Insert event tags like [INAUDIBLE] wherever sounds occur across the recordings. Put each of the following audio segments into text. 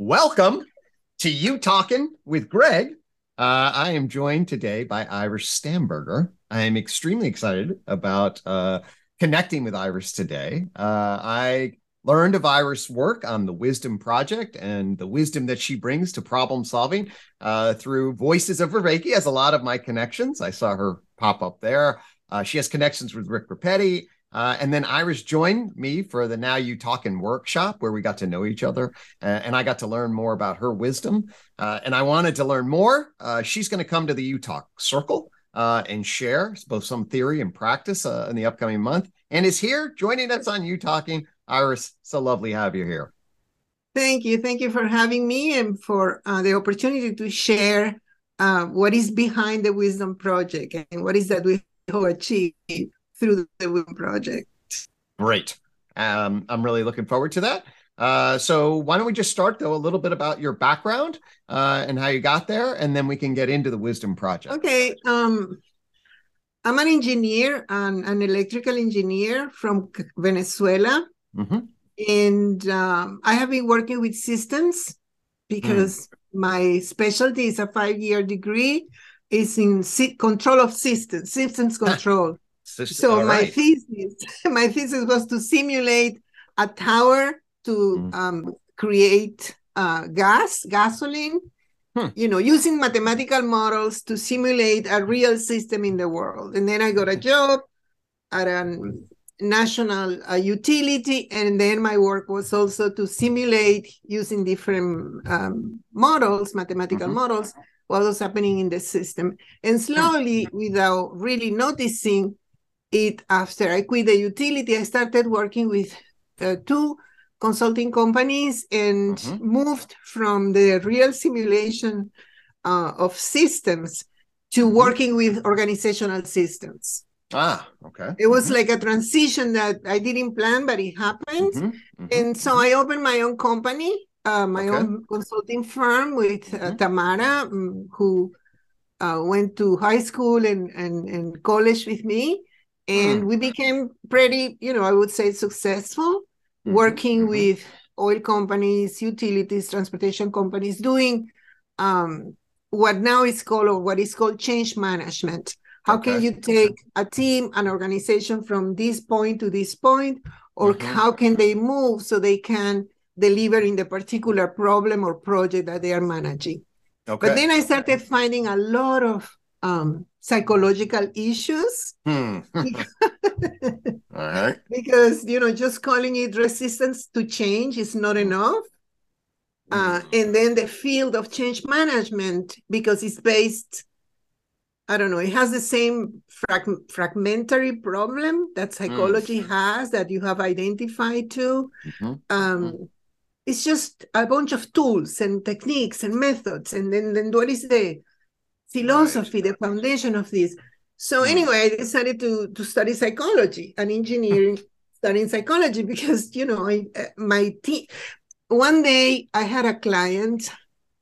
welcome to UTOKing with Gregg. Uh, I am joined today by Iris Stammberger. I am extremely excited about uh, connecting with Iris today. Uh, I learned of Iris' work on the Wisdom Project and the wisdom that she brings to problem solving uh, through Voices of Vervaeke. Has a lot of my connections. I saw her pop up there. Uh, she has connections with Rick Repetti. Uh, and then Iris joined me for the Now UTOKing workshop where we got to know each other uh, and I got to learn more about her wisdom. Uh, and I wanted to learn more. Uh, she's going to come to the UTOK circle uh, and share both some theory and practice uh, in the upcoming month and is here joining us on UTOKing. Iris, so lovely to have you here. Thank you. Thank you for having me and for the opportunity to share what is behind the Wisdom Project and what is that we achieve through the Wisdom Project. Great. Um, I'm really looking forward to that. Uh, so why don't we just start though a little bit about your background uh, and how you got there, and then we can get into the Wisdom Project. Okay. Um, I'm an engineer, an, an electrical engineer from Venezuela, mm-hmm. and um, I have been working with systems because mm. my specialty is a five-year degree is in control of systems, systems [LAUGHS] control. So my right. thesis, [LAUGHS] my thesis was to simulate a tower to mm. um, create uh, gas, gasoline. Hmm. You know, using mathematical models to simulate a real system in the world. And then I got a job at a national uh, utility, and then my work was also to simulate using different um, models, mathematical mm-hmm. models, what was happening in the system. And slowly, without really noticing, it after I quit the utility, I started working with uh, two consulting companies and mm-hmm. moved from the real simulation uh, of systems to mm-hmm. working with organizational systems. Ah, okay. It was mm-hmm. like a transition that I didn't plan, but it happened. Mm-hmm. Mm-hmm. And so I opened my own company, uh, my okay. own consulting firm with uh, mm-hmm. Tamara, um, who uh, went to high school and, and, and college with me and mm. we became pretty you know i would say successful mm-hmm. working mm-hmm. with oil companies utilities transportation companies doing um, what now is called or what is called change management how okay. can you take a team an organization from this point to this point or mm-hmm. how can they move so they can deliver in the particular problem or project that they are managing okay. but then i started finding a lot of um, psychological issues. Hmm. [LAUGHS] [LAUGHS] Because, you know, just calling it resistance to change is not enough. Uh, and then the field of change management, because it's based, I don't know, it has the same frag- fragmentary problem that psychology mm. has that you have identified too. Mm-hmm. Um, mm-hmm. It's just a bunch of tools and techniques and methods. And then, then what is the philosophy, the foundation of this. So hmm. anyway, I decided to to study psychology and engineering, studying psychology [LAUGHS] because you know I, uh, my team. One day I had a client.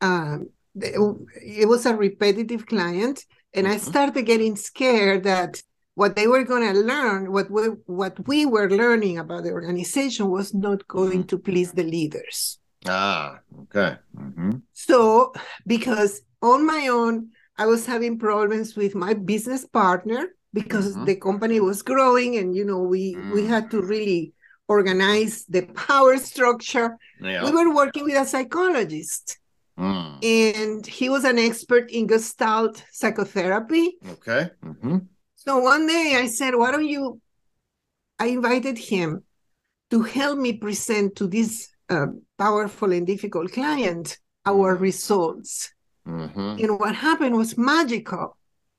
Um, it was a repetitive client, and I mm-hmm. started getting scared that what they were going to learn, what we what we were learning about the organization, was not going mm-hmm. to please the leaders. Ah, okay. Mm-hmm. So because on my own, I was having problems with my business partner because mm-hmm. the company was growing and you know we mm. we had to really organize the power structure. Yeah. We were working with a psychologist. Mm. And he was an expert in Gestalt psychotherapy. Okay. Mm-hmm. So one day I said, Why don't you? I invited him to help me present to this uh, powerful and difficult client our mm. results. Mm-hmm. And what happened was magical.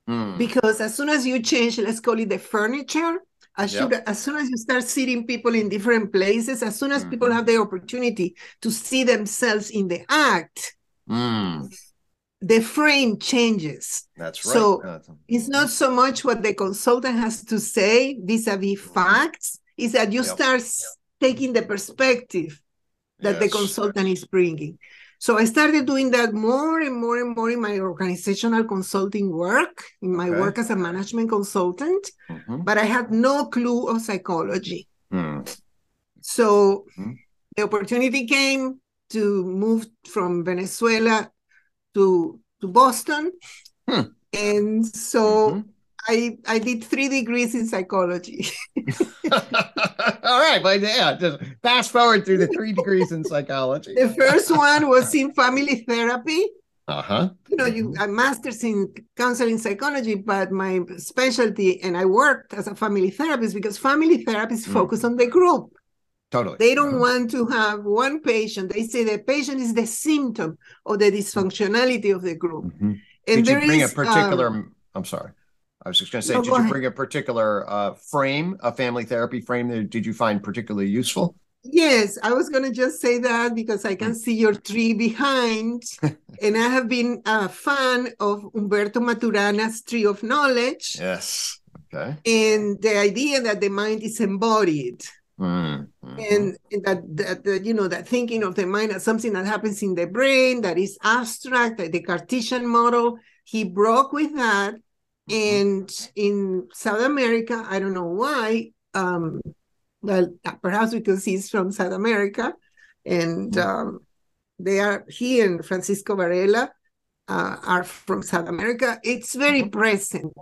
Mm. Because as soon as you change, let's call it the furniture, as, yep. as soon as you start seating people in different places, as soon as mm-hmm. people have the opportunity to see themselves in the act, mm. the frame changes. That's right. So it's not so much what the consultant has to say vis a vis facts, is that you yep. start yep. taking the perspective that yes. the consultant is bringing. So I started doing that more and more and more in my organizational consulting work, in my okay. work as a management consultant, mm-hmm. but I had no clue of psychology. Mm. So mm-hmm. the opportunity came to move from Venezuela to to Boston, hmm. and so mm-hmm. I I did three degrees in psychology. [LAUGHS] All right, but yeah, just fast forward through the three degrees in psychology. The first one was in family therapy. Uh-huh. You know, you a master's in counseling psychology, but my specialty and I worked as a family therapist because family therapists mm. focus on the group. Totally. They don't uh-huh. want to have one patient. They say the patient is the symptom of the dysfunctionality of the group. Mm-hmm. And Did you bring is, a particular um, I'm sorry. I was just going to say, no, did you bring a particular uh, frame, a family therapy frame that did you find particularly useful? Yes, I was going to just say that because I can see your tree behind. [LAUGHS] and I have been a fan of Humberto Maturana's Tree of Knowledge. Yes. Okay. And the idea that the mind is embodied. Mm-hmm. And, and that, that, that, you know, that thinking of the mind as something that happens in the brain, that is abstract, like the Cartesian model. He broke with that and in South America, I don't know why, um, well, perhaps because he's from South America, and mm. um, they are he and Francisco Varela uh, are from South America. It's very mm-hmm. present.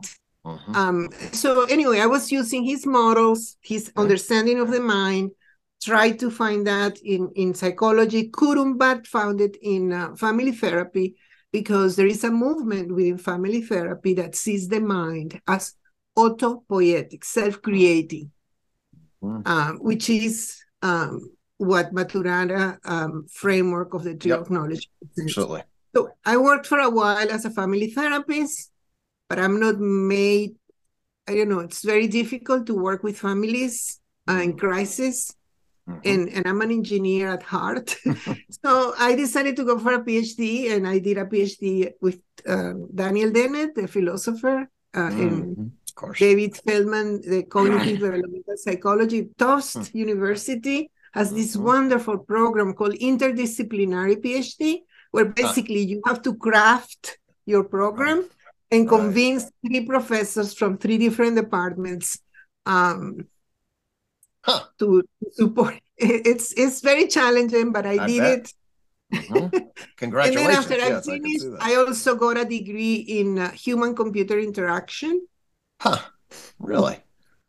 Uh-huh. Um, so anyway, I was using his models, his understanding of the mind, tried to find that in in psychology, couldn't but found it in uh, family therapy, because there is a movement within family therapy that sees the mind as autopoietic, self-creating, mm. um, which is um, what Maturana um, framework of the tree yep. of knowledge. Absolutely. So I worked for a while as a family therapist, but I'm not made. I don't know. It's very difficult to work with families uh, in crisis Mm-hmm. And, and I'm an engineer at heart. [LAUGHS] so I decided to go for a PhD, and I did a PhD with uh, Daniel Dennett, the philosopher, uh, mm-hmm. and David Feldman, the cognitive [CLEARS THROAT] developmental psychology. Tufts mm-hmm. University has this mm-hmm. wonderful program called interdisciplinary PhD, where basically you have to craft your program and convince right. three professors from three different departments um, huh. to support. [LAUGHS] It's it's very challenging, but I, I did bet. it. Mm-hmm. Congratulations! [LAUGHS] and then after yes, I finished, I, I, also got a degree in uh, human computer interaction. Huh? Really?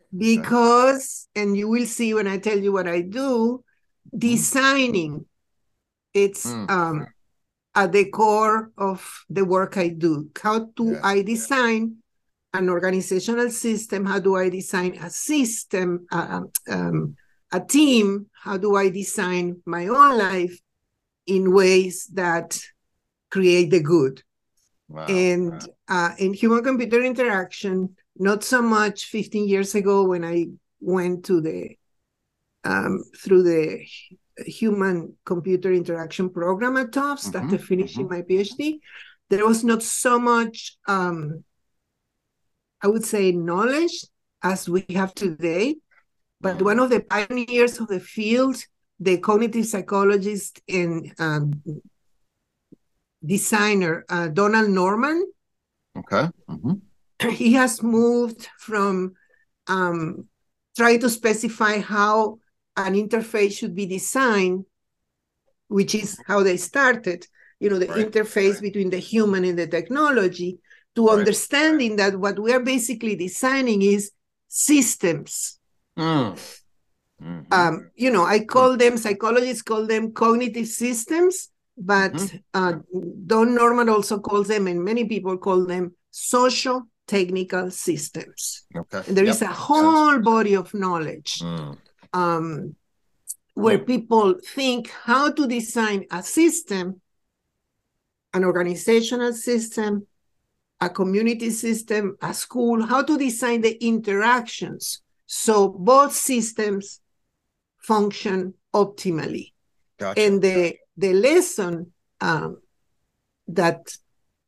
Because, okay. and you will see when I tell you what I do, mm-hmm. designing. It's mm. um, at the core of the work I do. How do yeah. I design an organizational system? How do I design a system, uh, um, a team? How do I design my own life in ways that create the good? Wow. And wow. Uh, in human computer interaction, not so much 15 years ago when I went to the um, through the human computer interaction program at Tufts mm-hmm, after finishing mm-hmm. my PhD, there was not so much um, I would say, knowledge as we have today. But one of the pioneers of the field, the cognitive psychologist and um, designer uh, Donald Norman. Okay. Mm-hmm. He has moved from um, trying to specify how an interface should be designed, which is how they started, you know, the right. interface right. between the human and the technology, to right. understanding that what we are basically designing is systems. Mm. Mm-hmm. Um, you know, I call them psychologists call them cognitive systems, but mm-hmm. uh, Don Norman also calls them, and many people call them social technical systems. Okay. And there yep. is a whole body of knowledge mm. um, where mm. people think how to design a system, an organizational system, a community system, a school, how to design the interactions so both systems function optimally. Gotcha. And the, the lesson um, that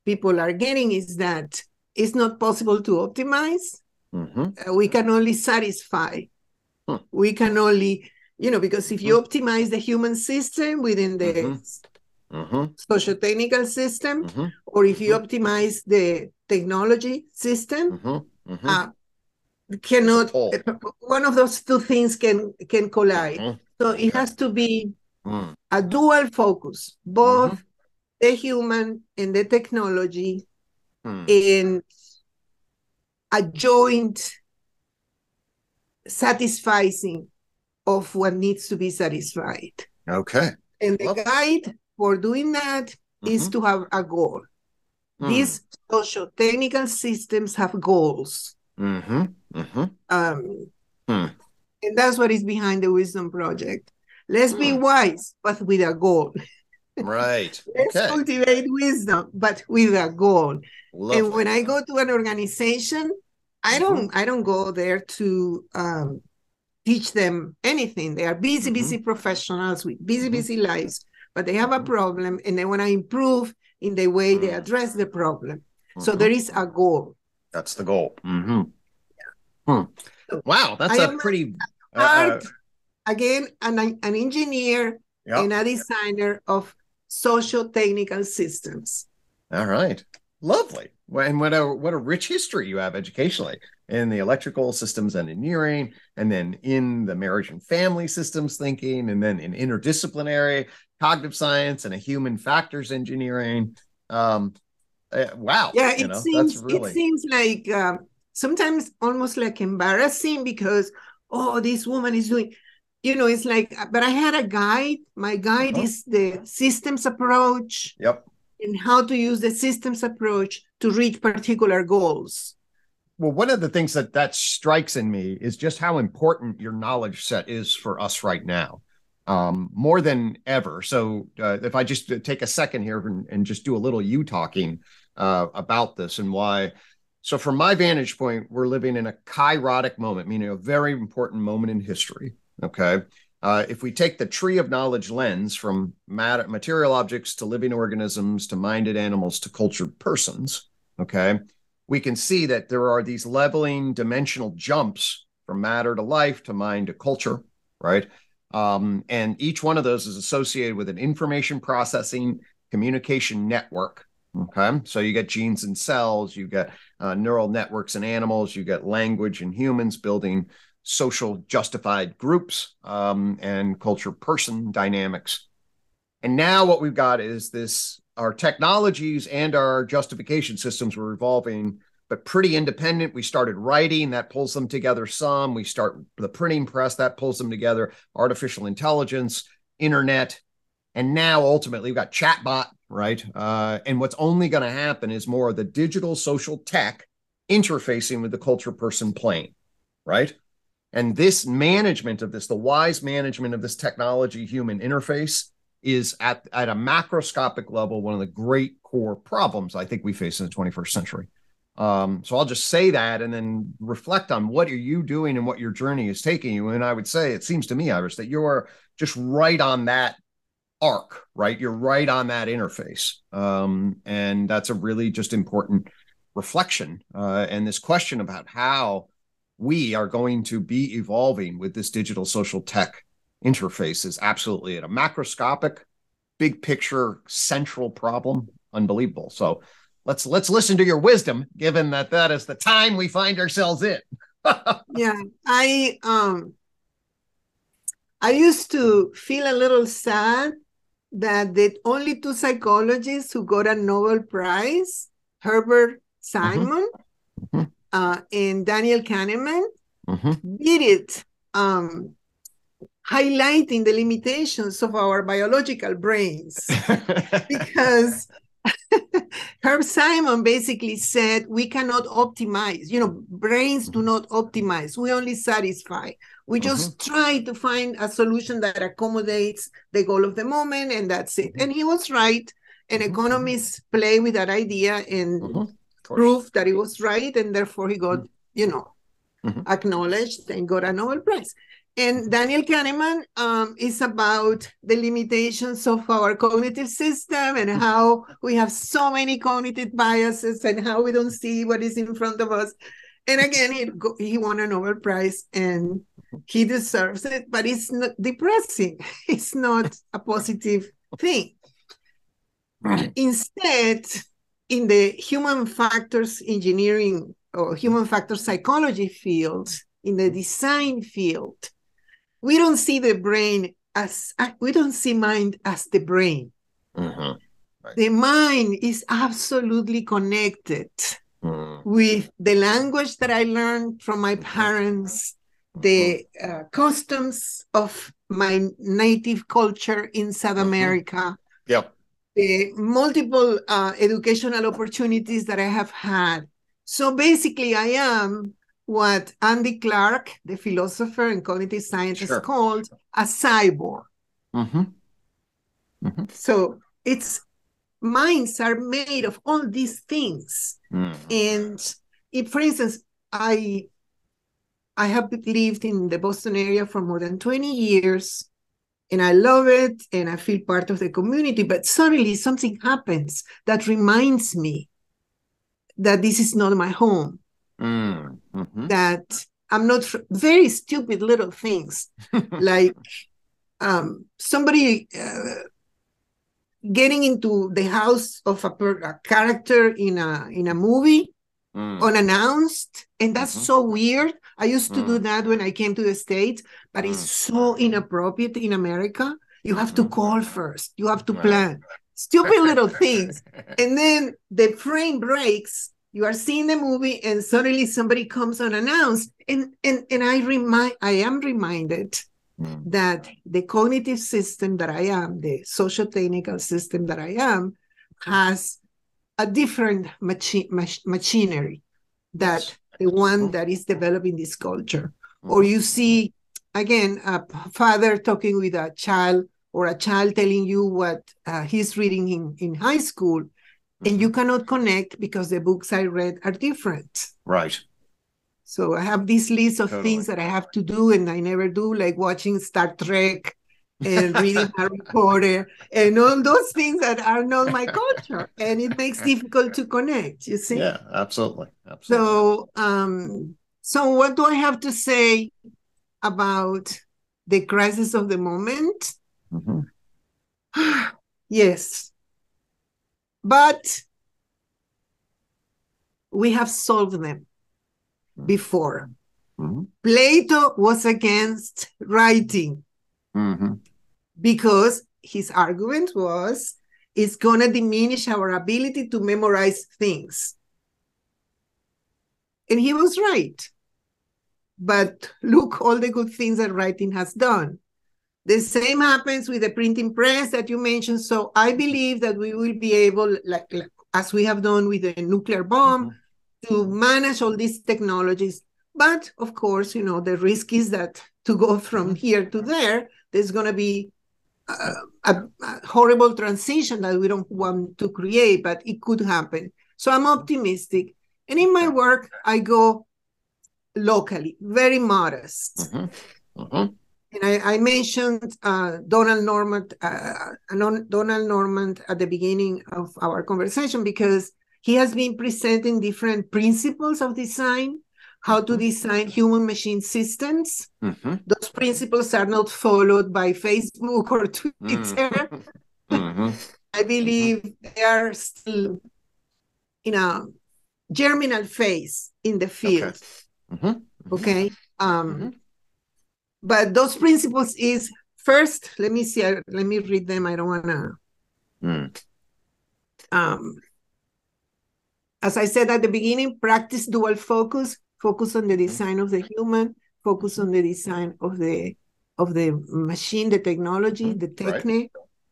people are getting is that it's not possible to optimize. Mm-hmm. Uh, we can only satisfy. Hmm. We can only, you know, because if you mm-hmm. optimize the human system within the mm-hmm mm-hmm. socio-technical system, mm-hmm. or if you mm-hmm. optimize the technology system, mm-hmm. Mm-hmm. uh, cannot one of those two things can can collide. So it has to be mm. a dual focus, both the human and the technology, mm. in a joint satisfying of what needs to be satisfied. Okay. And the well, guide for doing that mm-hmm. is to have a goal. Mm. These social technical systems have goals. Mm-hmm. Mm-hmm. Um, mm. And that's what is behind the Wisdom Project. Let's be hmm. wise, but with a goal. Right. [LAUGHS] Let's okay. cultivate wisdom, but with a goal. Lovely. And when I go to an organization, I mm-hmm. don't I don't go there to um, teach them anything. They are busy, mm-hmm. busy professionals with busy, mm-hmm. busy lives, but they have a problem and they want to improve in the way they mm. address the problem. So there is a goal. That's the goal. Mm-hmm. Yeah. Hmm. Wow, that's I a pretty uh, art, uh, again an, an engineer yep. and a designer of social technical systems. All right. Lovely. And what a what a rich history you have educationally in the electrical systems engineering, and then in the marriage and family systems thinking, and then in interdisciplinary cognitive science and a human factors engineering. Um, uh, wow. Yeah, it know, seems really... it seems like uh, sometimes almost like embarrassing because oh, this woman is doing you know, it's like, but I had a guide. My guide uh-huh. is the systems approach. Yep. And how to use the systems approach to reach particular goals. Well, one of the things that that strikes in me is just how important your knowledge set is for us right now, um, more than ever. So, uh, if I just take a second here and, and just do a little UTOKing uh, about this and why. So, from my vantage point, we're living in a kairotic moment, meaning a very important moment in history Okay. Uh, if we take the tree of knowledge lens from matter, material objects to living organisms to minded animals to cultured persons, okay, we can see that there are these leveling dimensional jumps from matter to life to mind to culture, right? Um, and each one of those is associated with an information processing communication network. Okay. So you get genes and cells, you get uh, neural networks in animals, you get language in humans building social justified groups um, and culture person dynamics. And now what we've got is this our technologies and our justification systems were evolving, but pretty independent. We started writing that pulls them together some. We start the printing press that pulls them together, artificial intelligence, internet. And now ultimately we've got chatbot, right? Uh, and what's only going to happen is more of the digital social tech interfacing with the culture person plane, right? And this management of this, the wise management of this technology human interface, is at, at a macroscopic level one of the great core problems I think we face in the 21st century. Um, so I'll just say that and then reflect on what are you doing and what your journey is taking you. And I would say it seems to me, Iris, that you're just right on that arc, right? You're right on that interface. Um, and that's a really just important reflection. Uh, and this question about how we are going to be evolving with this digital social tech interface is absolutely at a macroscopic big picture central problem unbelievable so let's let's listen to your wisdom given that that is the time we find ourselves in [LAUGHS] yeah i um i used to feel a little sad that the only two psychologists who got a nobel prize herbert mm-hmm. simon mm-hmm uh, and Daniel Kahneman mm-hmm. did it, um, highlighting the limitations of our biological brains. [LAUGHS] because [LAUGHS] Herb Simon basically said we cannot optimize. You know, brains do not optimize. We only satisfy. We mm-hmm. just mm-hmm. try to find a solution that accommodates the goal of the moment, and that's it. Mm-hmm. And he was right. And mm-hmm. economists play with that idea and mm-hmm proof that he was right, and therefore he got, you know, mm-hmm. acknowledged and got a Nobel Prize. And Daniel Kahneman um, is about the limitations of our cognitive system and how we have so many cognitive biases and how we don't see what is in front of us. And again, he, he won a Nobel Prize and he deserves it, but it's not depressing. [LAUGHS] It's not a positive thing. Instead, in the human factors engineering or human factors psychology field, in the design field, we don't see the brain as we don't see mind as the brain. Mm-hmm. Right. The mind is absolutely connected mm. with the language that I learned from my parents, the mm-hmm. uh, customs of my native culture in South mm-hmm. America. Yep. The multiple uh, educational opportunities that I have had. So basically, I am what Andy Clark, the philosopher and cognitive scientist, sure. called a cyborg. Mm-hmm. Mm-hmm. So it's minds are made of all these things. Mm. And if, for instance, I I have lived in the Boston area for more than 20 years and I love it and I feel part of the community. But suddenly something happens that reminds me that this is not my home. Mm. Mm-hmm. That I'm not very stupid little things [LAUGHS] like um, somebody uh, getting into the house of a, per- a, character in a in a movie mm. unannounced, and that's mm-hmm. so weird. I used to mm. do that when I came to the states, but mm. it's so inappropriate in America. You have to mm-hmm. call first. You have to plan stupid little things, [LAUGHS] and then the frame breaks. You are seeing the movie, and suddenly somebody comes unannounced, and and and I remind I am reminded mm. that the cognitive system that I am, the social technical system that I am, has a different machi- mach- machinery that yes. the one that is developing this culture. Mm. Or you see, again, a father talking with a child or a child telling you what uh, he's reading in, in high school. And you mm-hmm. cannot connect because the books I read are different. Right. So I have this list of totally. things that I have to do and I never do, like watching Star Trek and [LAUGHS] reading Harry Potter and all those things that are not my culture. And it makes [LAUGHS] difficult to connect, you see? Yeah, absolutely. absolutely. So um so what do I have to say about the crisis of the moment? Mm-hmm. [SIGHS] yes. But we have solved them before. Mm-hmm. Plato was against writing mm-hmm. because his argument was it's going to diminish our ability to memorize things. And he was right. But look, all the good things that writing has done. The same happens with the printing press that you mentioned. So I believe that we will be able, like, like as we have done with the nuclear bomb, mm-hmm to manage all these technologies. But of course, you know, the risk is that to go from here to there, there's going to be a, a, a, horrible transition that we don't want to create, but it could happen. So I'm optimistic. And in my work, I go locally, very modest. Mm-hmm. Mm-hmm. And I, I mentioned uh, Donald Norman, uh, Donald Norman at the beginning of our conversation because he has been presenting different principles of design, how to mm-hmm. design human machine systems. Mm-hmm. Those principles are not followed by Facebook or [LAUGHS] Twitter. Mm-hmm. mm-hmm. [LAUGHS] I believe they are still in a germinal phase in the field. Okay. Mm-hmm. okay? Um, but those principles is first, let me see, let me read them. I don't want to. Mm. Um, as I said at the beginning, practice dual focus, focus on the mm-hmm. design of the human, focus on the design of the of the machine, the technology, mm-hmm. the technique.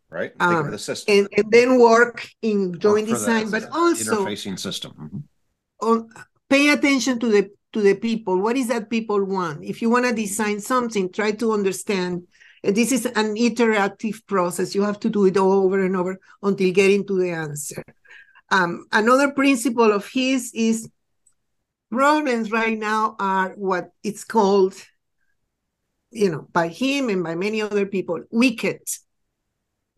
Right. right. Um, the system. And, and then work in joint design, but also interfacing system. Mm-hmm. On, pay attention to the to the people. What is that people want? If you want to design something, try to understand. This is an iterative process. You have to do it over and over until getting to the answer. Um, another principle of his is problems right now are what it's called, you know, by him and by many other people, wicked.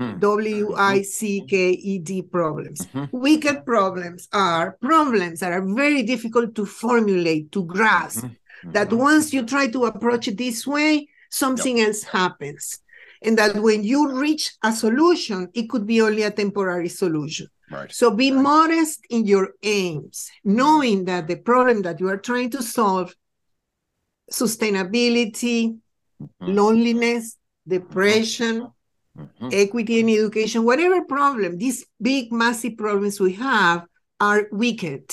Hmm. W I C K E D problems. Mm-hmm. Wicked problems are problems that are very difficult to formulate, to grasp. Mm-hmm. That once you try to approach it this way, something yep. else happens. And that when you reach a solution, it could be only a temporary solution. Right. So be right. modest in your aims, knowing that the problem that you are trying to solve, sustainability, mm-hmm. loneliness, depression, mm-hmm. equity in education, whatever problem, these big, massive problems we have are wicked.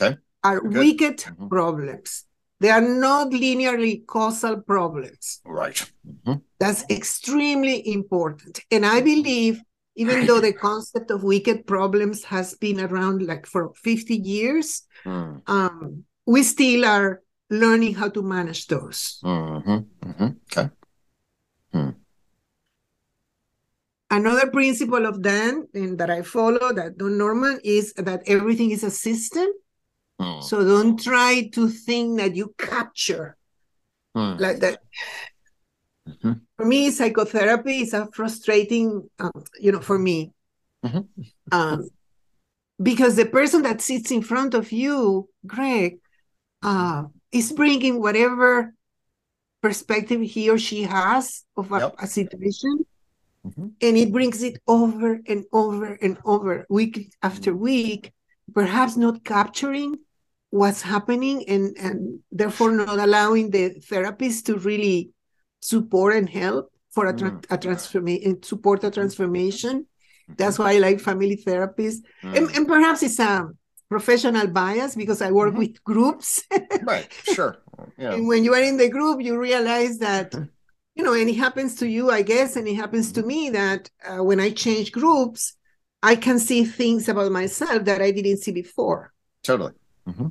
Okay. Are Good. wicked mm-hmm. problems. They are not linearly causal problems. Right. Mm-hmm. That's extremely important. And I believe, even though [LAUGHS] the concept of wicked problems has been around like for 50 years, mm. um, we still are learning how to manage those. Mm-hmm. Mm-hmm. Okay. Hmm. Another principle of Dan and that I follow, that Don Norman, is that everything is a system. Hmm. So don't try to think that you capture hmm. like that. Mm-hmm. For me, psychotherapy is a frustrating, um, you know, for me. Mm-hmm. Um, because the person that sits in front of you, Gregg, uh, is bringing whatever perspective he or she has of a, yep. a situation mm-hmm. and it brings it over and over and over week after week perhaps not capturing what's happening and and therefore not allowing the therapist to really support and help for a, tra- mm. a transformation support a transformation that's mm-hmm. why i like family therapists mm. and, and perhaps it's a professional bias because I work mm-hmm. with groups. [LAUGHS] right, sure. Yeah. And when you are in the group, you realize that, mm-hmm. [LAUGHS] you know, and it happens to you, I guess, and it happens to me that uh, when I change groups, I can see things about myself that I didn't see before. Totally. Mm-hmm.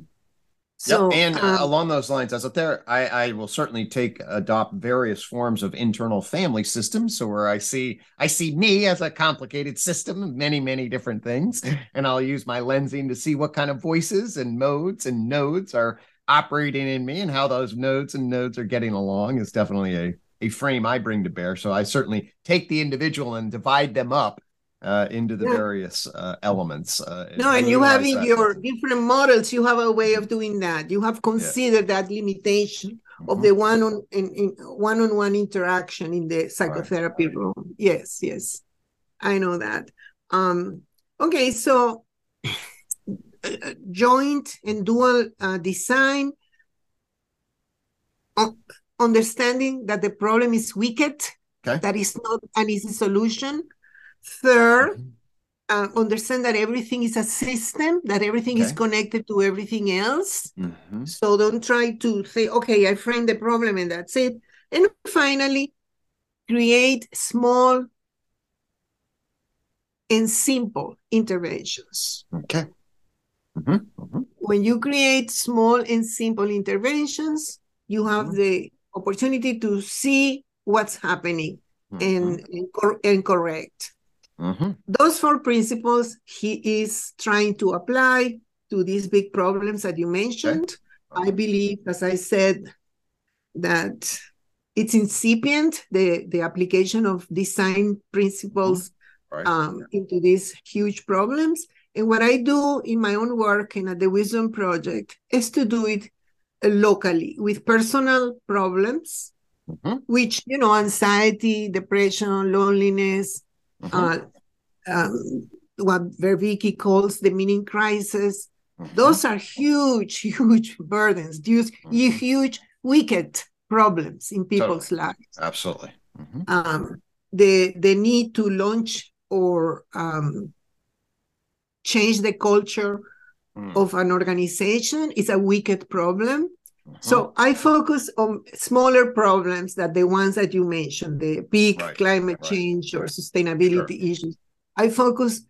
So, yep. and uh, um, along those lines, as a there, I, I will certainly take adopt various forms of internal family systems. So where I see I see me as a complicated system of many many different things, and I'll use my lensing to see what kind of voices and modes and nodes are operating in me, and how those nodes and nodes are getting along is definitely a a frame I bring to bear. So I certainly take the individual and divide them up uh, into the yeah. various uh, elements. Uh, no, and you have in your different models, you have a way of doing that. You have considered yeah. that limitation mm-hmm. of the one on in, in one-on-one interaction in the psychotherapy right. room. Yes, yes, I know that. Um, okay, so joint and dual uh, design. Understanding that the problem is wicked, okay. that is not an easy solution Third, mm-hmm. uh, understand that everything is a system, that everything okay. is connected to everything else. Mm-hmm. So don't try to say, okay, I frame the problem and that's it. And finally, create small and simple interventions. Okay. Mm-hmm. Mm-hmm. When you create small and simple interventions, you have mm-hmm. the opportunity to see what's happening and, mm-hmm. and, cor- and correct. Mm-hmm. Those four principles he is trying to apply to these big problems that you mentioned. Okay. I believe, as I said, that it's incipient, the, the application of design principles mm-hmm. right. um, into these huge problems. And what I do in my own work and at the Wisdom Project is to do it locally with personal problems, mm-hmm. which, you know, anxiety, depression, loneliness, mm-hmm. uh, um, what Vervaeke calls the meaning crisis. Mm-hmm. Those are huge, [LAUGHS] huge burdens, huge, mm-hmm. huge, wicked problems in people's totally. lives. Absolutely. Mm-hmm. Um, the the need to launch or um, change the culture mm. of an organization is a wicked problem. So mm-hmm. I focus on smaller problems that the ones that you mentioned, the big right. climate right. change or sustainability sure. issues. I focus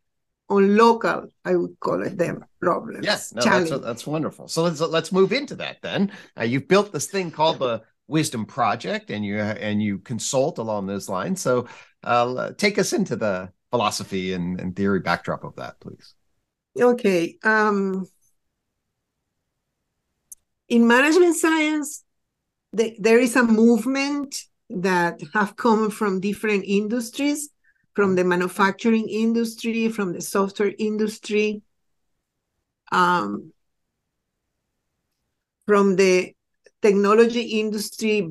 on local, I would call it them problems. Yes, no, that's, that's wonderful. So let's let's move into that then. Uh, you've built this thing called the Wisdom Project, and you and you consult along those lines. So uh, take us into the philosophy and, and theory backdrop of that, please. Okay. Um, in management science, the, there is a movement that have come from different industries, from the manufacturing industry, from the software industry, um, from the technology industry,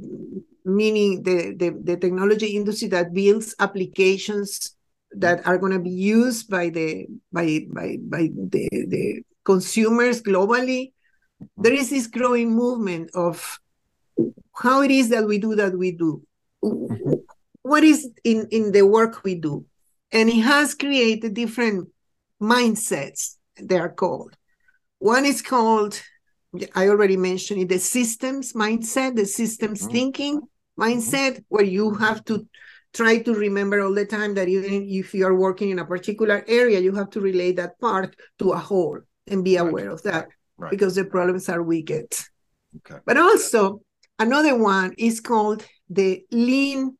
meaning the, the, the technology industry that builds applications that are going to be used by the by by by the, the consumers globally there is this growing movement of how it is that we do that we do. what is in in the work we do and it has created different mindsets they are called one is called i already mentioned it the systems mindset the systems mm-hmm. thinking mindset where you have to try to remember all the time that even if you are working in a particular area you have to relate that part to a whole and be aware right. of that right. because the problems are wicked okay. but also another one is called the lean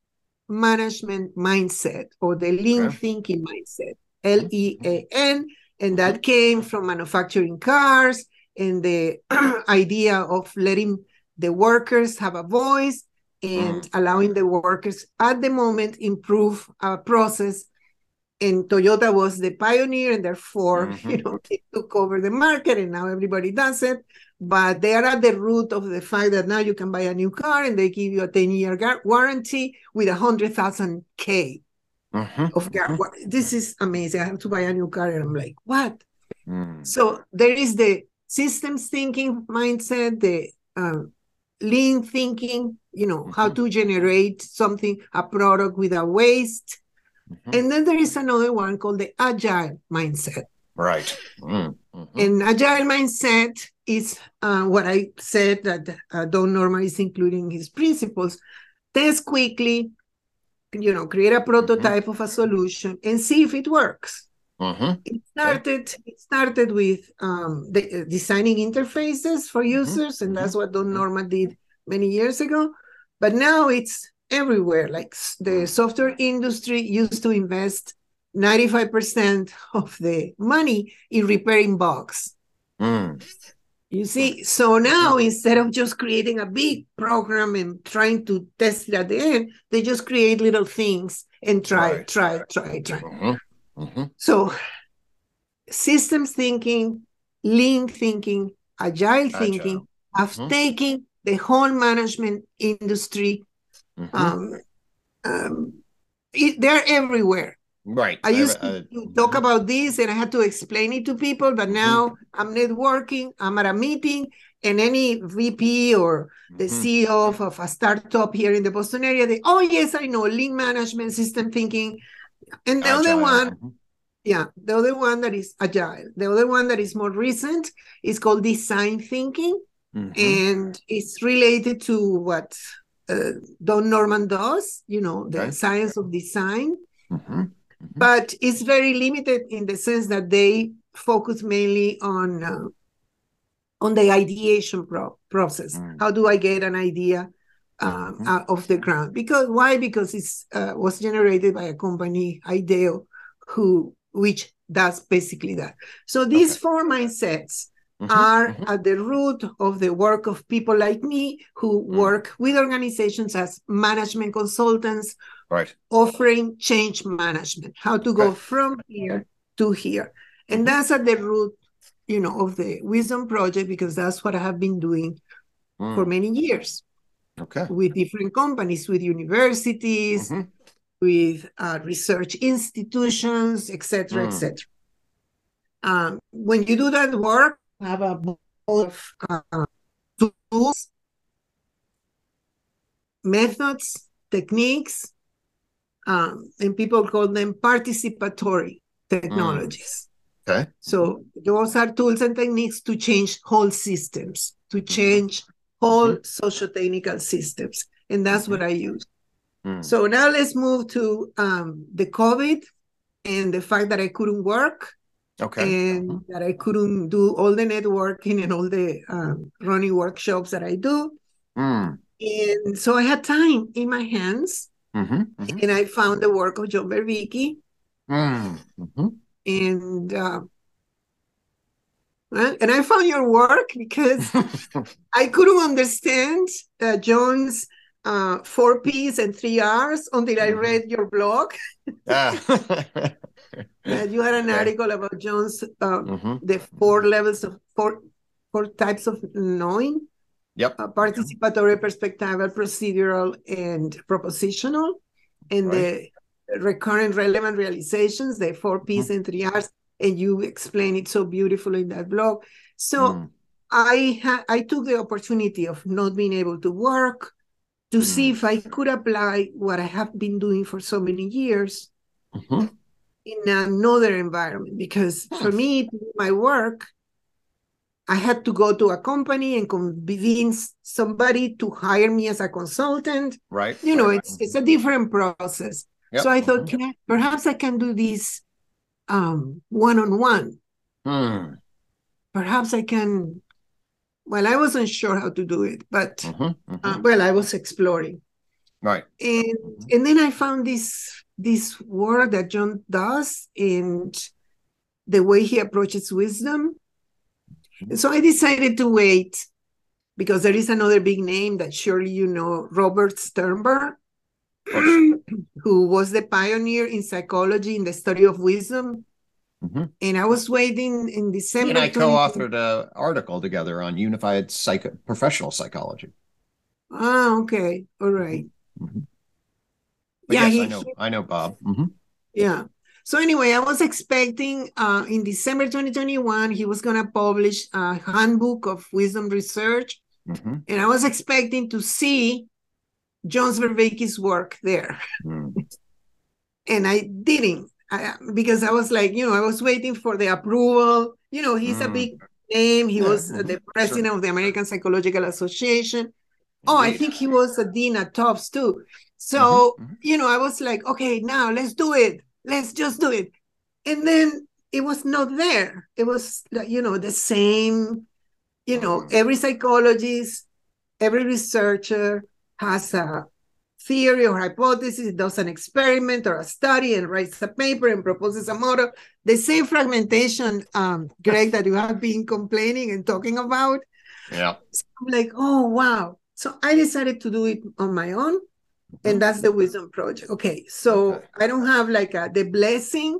management mindset or the lean okay. thinking mindset, mm-hmm. L E A N. And that mm-hmm. came from manufacturing cars and the [CLEARS THROAT] idea of letting the workers have a voice and mm. allowing the workers at the moment improve a process and Toyota was the pioneer, and therefore, [LAUGHS] mm-hmm. you know, it took over the market, and now everybody does it. But they are at the root of the fact that now you can buy a new car, and they give you a ten-year gar- warranty with a hundred thousand k mm-hmm. of gar- mm-hmm. This is amazing. I have to buy a new car, and I'm like, what? Mm. So there is the systems thinking mindset, the uh, lean thinking. You know how mm-hmm. to generate something, a product without waste Mm-hmm. And then there is another one called the agile mindset. Right. Mm-hmm. And agile mindset is uh, what I said that uh, Don Norman is including his principles. Test quickly, you know, create a prototype mm-hmm. of a solution and see if it works. Mm-hmm. It started. It started with um, the, uh, designing interfaces for mm-hmm. users, and that's what Don. Norman did many years ago. But now it's everywhere. Like the software industry used to invest 95% [LAUGHS] of the money in repairing bugs. Mm. You see, so now instead of just creating a big program and trying to test it at the end, they just create little things and try, right. try, try, try. Mm-hmm. Mm-hmm. So, systems thinking, lean thinking, agile, agile. thinking have mm-hmm. taken the whole management industry Mm-hmm. Um, um, it, they're everywhere. Right. I used to talk about this and I had to explain it to people, but mm-hmm. now mm-hmm. I'm networking, I'm at a meeting, and any VP or the mm-hmm. CEO of, of, a startup here in the Boston area, they, oh, yes, I know, lean management, system thinking. And the agile. other one, mm-hmm. yeah, the other one that is agile, the other one that is more recent is called design thinking. Mm-hmm. And it's related to what uh, Don Norman does, you know, the okay. science of design. Mm-hmm. Mm-hmm. But it's very limited in the sense that they focus mainly on uh, on the ideation pro- process. Mm. How do I get an idea um, mm-hmm. out of the ground? Because why? Because it uh, was generated by a company, IDEO, who which does basically that. So these okay. four mindsets Mm-hmm, are mm-hmm. at the root of the work of people like me who mm. work with organizations as management consultants, right. offering change management, how to go from here to here. And mm-hmm. that's at the root, you know, of the Wisdom Project because that's what I have been doing mm. for many years. Okay. With different companies, with universities, mm-hmm. with uh, research institutions, etc., mm. etc. Um, when you do that work, have a of uh, tools, methods, techniques, um, and people call them participatory technologies. Mm. Okay. So those are tools and techniques to change whole systems, to mm-hmm. change whole mm-hmm. socio-technical systems. And that's what I use. Mm. So now let's move to um, the COVID and the fact that I couldn't work Okay. And that I couldn't do all the networking and all the um, running workshops that I do. Mm. And so I had time in my hands. Mm-hmm, mm-hmm. And I found the work of John. Mm, mm-hmm. And uh, and I found your work because [LAUGHS] I couldn't understand uh, John's uh, four P's and three R's until I mm-hmm. read your blog. ah. [LAUGHS] you had an [LAUGHS] article about John's, uh, mm-hmm. the four levels of four four types of knowing. Yep. Uh, participatory, perspectival, procedural, and propositional, and right. the recurrent relevant realizations, the four P's mm-hmm. and three R's, and you explain it so beautifully in that blog. So mm. I ha- I took the opportunity of not being able to work to mm. see if I could apply what I have been doing for so many years mm-hmm. In another environment. Because for me, my work, I had to go to a company and convince somebody to hire me as a consultant. Right. You know, right. it's it's a different process. Yep. So I thought, mm-hmm. I, perhaps I can do this um, one-on-one. Hmm. Perhaps I can well, I wasn't sure how to do it, but mm-hmm, mm-hmm. Uh, well, I was exploring. Right. And mm-hmm. and then I found this this work that John does and the way he approaches wisdom. And so I decided to wait because there is another big name that surely you know, Robert Sternberg, [CLEARS THROAT] who was the pioneer in psychology in the study of wisdom. Mm-hmm. And I was waiting in December. And I co-authored an article together on unified professional psychology. Ah, okay, all right. Mm-hmm. Yeah, yes, he, I know. He, I know Bob. Mm-hmm. Yeah. So anyway, I was expecting uh, in December 2021 he was going to publish a handbook of wisdom research, mm-hmm. and I was expecting to see John Vervaeke's work there, mm. [LAUGHS] and I didn't. I, because I was like, you know, I was waiting for the approval. You know, he's mm. a big name. He yeah. was mm-hmm. the president sure. of the American Psychological Association. Oh, I think he was a dean at Tufts too. So, mm-hmm. you know, I was like, okay, now let's do it. Let's just do it. And then it was not there. It was, you know, the same, you know, mm-hmm. every psychologist, every researcher has a theory or hypothesis, does an experiment or a study and writes a paper and proposes a model. The same fragmentation, um, Greg, that you have been complaining and talking about. Yeah. So I'm like, oh, wow. So I decided to do it on my own. And mm-hmm. that's the Wisdom Project. Okay. So okay. I don't have like a, the blessing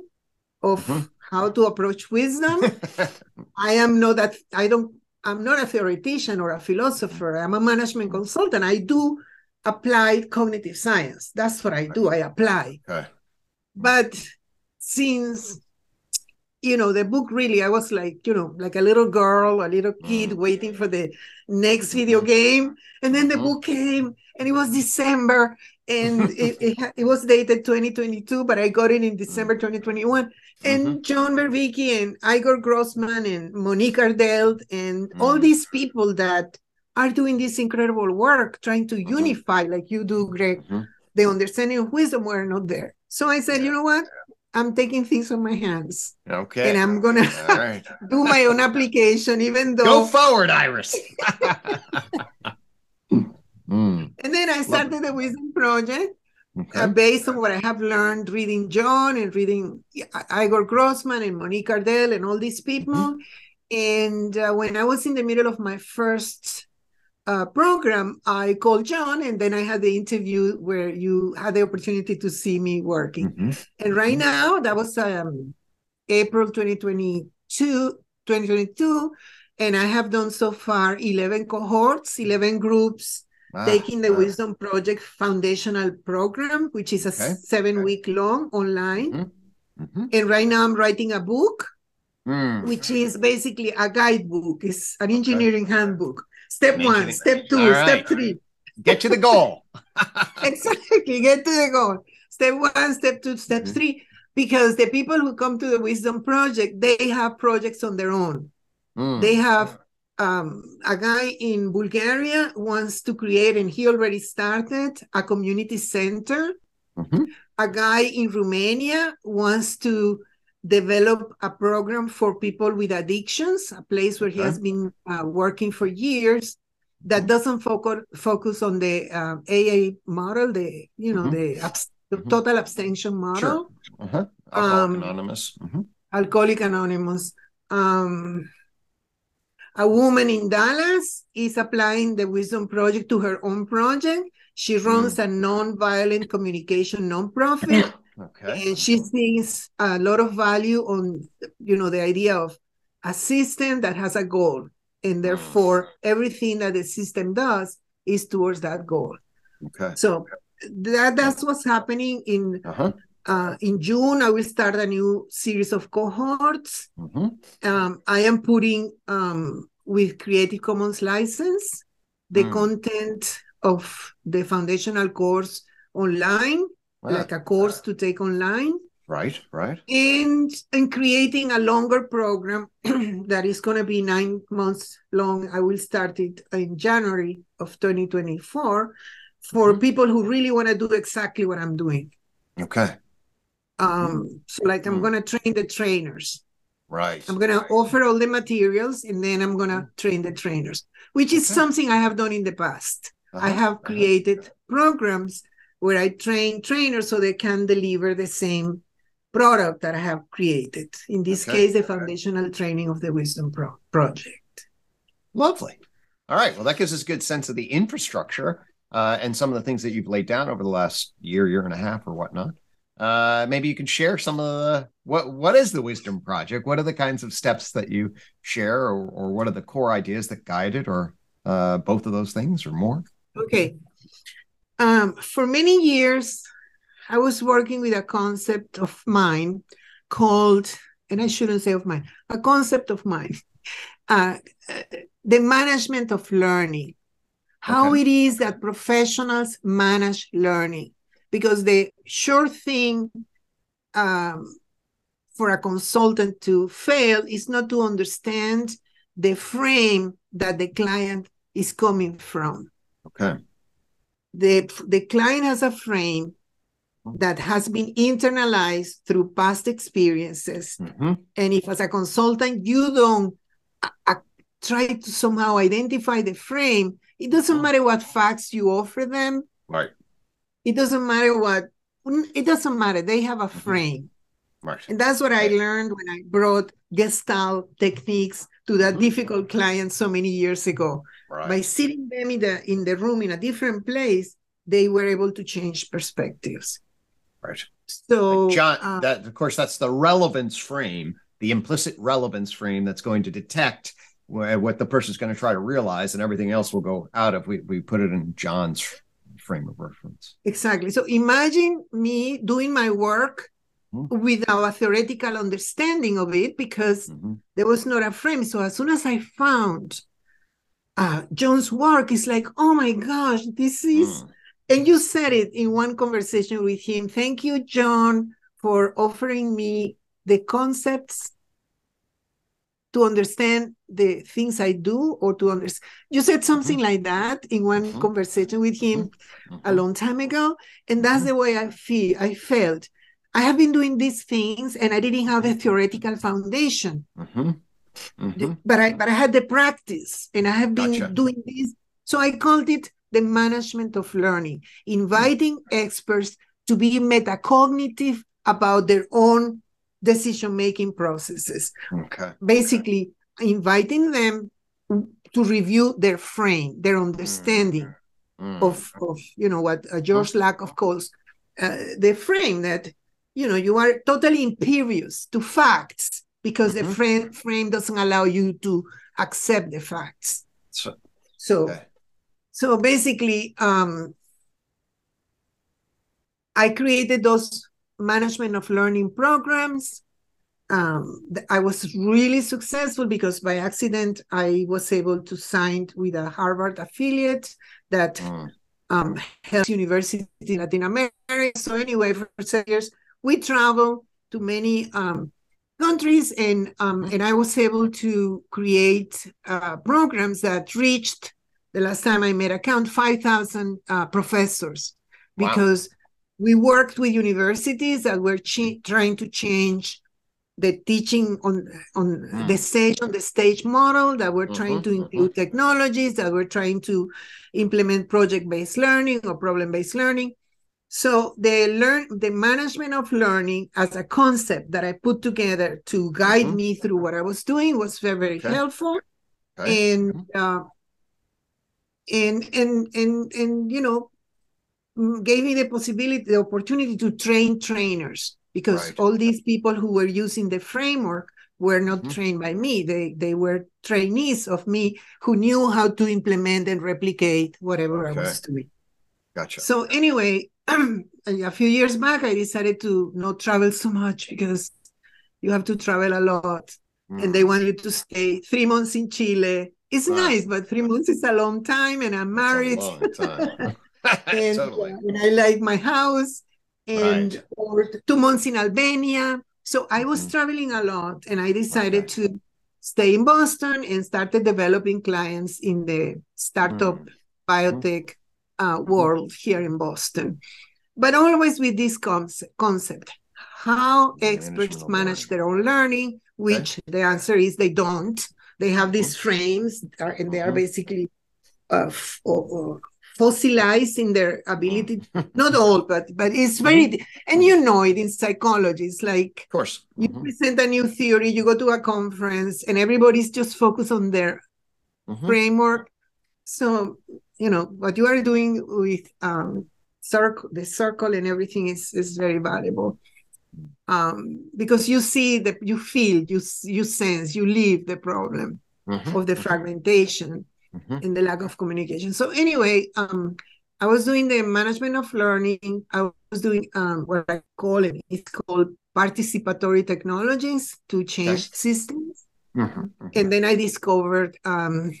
of mm-hmm. how to approach wisdom. [LAUGHS] I am not that, I don't, I'm not a theoretician or a philosopher. I'm a management consultant. I do applied cognitive science. That's what I do. I apply. Okay. But since you know the book really i was like you know like a little girl a little kid mm. waiting for the next video mm-hmm. game and then the mm-hmm. book came and it was december and [LAUGHS] it, it, it, was dated 2022 but i got it in december 2021 and mm-hmm. john Vervaeke and igor grossmann and monique ardelt and mm. all these people that are doing this incredible work trying to mm-hmm. unify, like you do, Greg, mm-hmm. the understanding of wisdom were not there. So I said, you know what? I'm taking things on my hands. Okay. And I'm gonna [LAUGHS] right. [LAUGHS] do my own application, even though go forward, Iris. Mm. And then I started the Wisdom Project. Okay. Uh, based on what I have learned reading John and reading Igor Grossmann and Monique Ardelt and all these people. Mm-hmm. And uh, when I was in the middle of my first uh, program, I called John, and then I had the interview where you had the opportunity to see me working. Mm-hmm. And right mm-hmm. now, that was um, April 2022, 2022, and I have done so far 11 cohorts, 11 groups. Ah, taking the ah. Wisdom Project foundational program, which is a okay. seven week long online. Mm-hmm. Mm-hmm. And right now I'm writing a book, mm. which is basically a guidebook. It's an engineering okay. handbook Step one, step two, right. step three. Get to the goal. [LAUGHS] [LAUGHS] exactly. Get to the goal. Step one, step two, step mm-hmm. three. Because the people who come to the Wisdom Project, they have projects on their own. Mm. They have um, a guy in Bulgaria wants to create, and he already started a community center. Mm-hmm. A guy in Romania wants to develop a program for people with addictions, a place where he has been uh, working for years that doesn't focus focus on the uh, AA model, the you know mm-hmm. the, abs- the mm-hmm. total abstention model. Sure. Uh-huh. Alcoholic um, Anonymous. Mm-hmm. Alcoholic Anonymous. Um, a woman in Dallas is applying the Wisdom Project to her own project. She runs mm. a non-violent communication nonprofit. [CLEARS THROAT] Okay. And she sees a lot of value on, you know, the idea of a system that has a goal. And therefore, everything that the system does is towards that goal. Okay. So that that's what's happening in uh-huh. Uh, in June. I will start a new series of cohorts. Mm-hmm. Um, I am putting um, with Creative Commons license the mm. content of the foundational course online, wow. like a course to take online. Right, right. And and creating a longer program [CLEARS THROAT] that is going to be nine months long. I will start it in January of 2024 for mm-hmm. people who really want to do exactly what I'm doing. Okay. Um, so like I'm mm-hmm. gonna train the trainers. Right. I'm gonna offer all the materials and then I'm gonna mm-hmm. train the trainers, which is okay. something I have done in the past. Uh-huh. I have uh-huh. created uh-huh. programs where I train trainers so they can deliver the same product that I have created. In this okay. case, the foundational training of the Wisdom Pro- Project. Lovely. All right. Well, that gives us a good sense of the infrastructure uh, and some of the things that you've laid down over the last year, year and a half, or whatnot. Uh, maybe you can share some of the what what is the Wisdom Project? What are the kinds of steps that you share, or, or what are the core ideas that guide it, or uh, both of those things, or more? Okay. Um, for many years, I was working with a concept of mine called, and I shouldn't say of mine, a concept of mine, uh, the management of learning. How okay. it is that professionals manage learning. Because the sure thing um, for a consultant to fail is not to understand the frame that the client is coming from. Okay. The, the client has a frame that has been internalized through past experiences. Mm-hmm. And if, as a consultant, you don't uh, uh, try to somehow identify the frame, it doesn't mm-hmm. matter what facts you offer them. Right. It doesn't matter what, it doesn't matter. They have a mm-hmm. frame. Right. And that's what I learned when I brought Gestalt techniques to that mm-hmm. difficult client so many years ago. Right. By sitting them in the in the room in a different place, they were able to change perspectives. Right. So John, uh, that of course that's the relevance frame, the implicit relevance frame that's going to detect what the person's going to try to realize, and everything else will go out of. We we put it in John's frame of reference. Exactly. So imagine me doing my work mm-hmm. without a theoretical understanding of it because mm-hmm. there was not a frame. So as soon as I found uh, John's work is like, oh my gosh, this is, mm. and you said it in one conversation with him. Thank you, John, for offering me the concepts to understand the things I do or to understand. You said something mm-hmm. like that in one mm-hmm. conversation with him mm-hmm. a long time ago. And that's mm-hmm. the way I feel, I felt. I have been doing these things and I didn't have a theoretical foundation. Mm-hmm. Mm-hmm. But I but I had the practice and I have been gotcha. doing this. So I called it the management of learning, inviting mm-hmm. experts to be metacognitive about their own decision making processes. Okay. Basically, inviting them to review their frame, their understanding mm-hmm. of, of you know what uh, George Lakoff calls uh, the frame that you know you are totally impervious to facts because mm-hmm. the frame, frame doesn't allow you to accept the facts. So, so, okay. so basically, um, I created those management of learning programs. Um, I was really successful because by accident I was able to sign with a Harvard affiliate that mm. um, helps universities in Latin America. So anyway, for seven years we travel to many um, countries, and um, and I was able to create uh, programs that reached the last time I made account five thousand uh, professors because wow. We worked with universities that were ch- trying to change the teaching on on mm. the stage on the stage model that we're trying mm-hmm, to include mm-hmm. technologies that we're trying to implement project based learning or problem based learning so the learn the management of learning as a concept that I put together to guide mm-hmm. me through what I was doing was very very okay. helpful, okay. and mm-hmm. uh, and and and and you know mm, gave me the possibility the opportunity to train trainers because right. all these people who were using the framework were not mm-hmm. trained by me they they were trainees of me who knew how to implement and replicate whatever okay. I was doing gotcha so anyway [CLEARS THROAT] a few years back, I decided to not travel so much because you have to travel a lot. Mm. And they want you to stay three months in Chile, it's wow. nice, but three months is a long time, and I'm married. [LAUGHS] [LAUGHS] and, totally. uh, and I like my house, and right. or two months in Albania. So I was mm-hmm. traveling a lot, and I decided okay. to stay in Boston and started developing clients in the startup mm. biotech uh, mm-hmm. world here in Boston. But always with this concept, concept how experts manage their own learning, which okay. the answer is they don't. They have these mm-hmm. frames, and they are mm-hmm. basically uh, f- or, fossilized in their ability [LAUGHS] not all but but it's very and you know it in psychology it's like of course you mm-hmm. present a new theory you go to a conference and everybody's just focused on their mm-hmm. framework so you know what you are doing with um circle the circle and everything is is very valuable um because you see that you feel you you sense you live the problem mm-hmm. of the mm-hmm. fragmentation mm-hmm. and the lack of communication. So anyway, um, I was doing the management of learning. I was doing um, what I call it. It's called participatory technologies to change okay. systems. Mm-hmm. mm-hmm. And then I discovered um,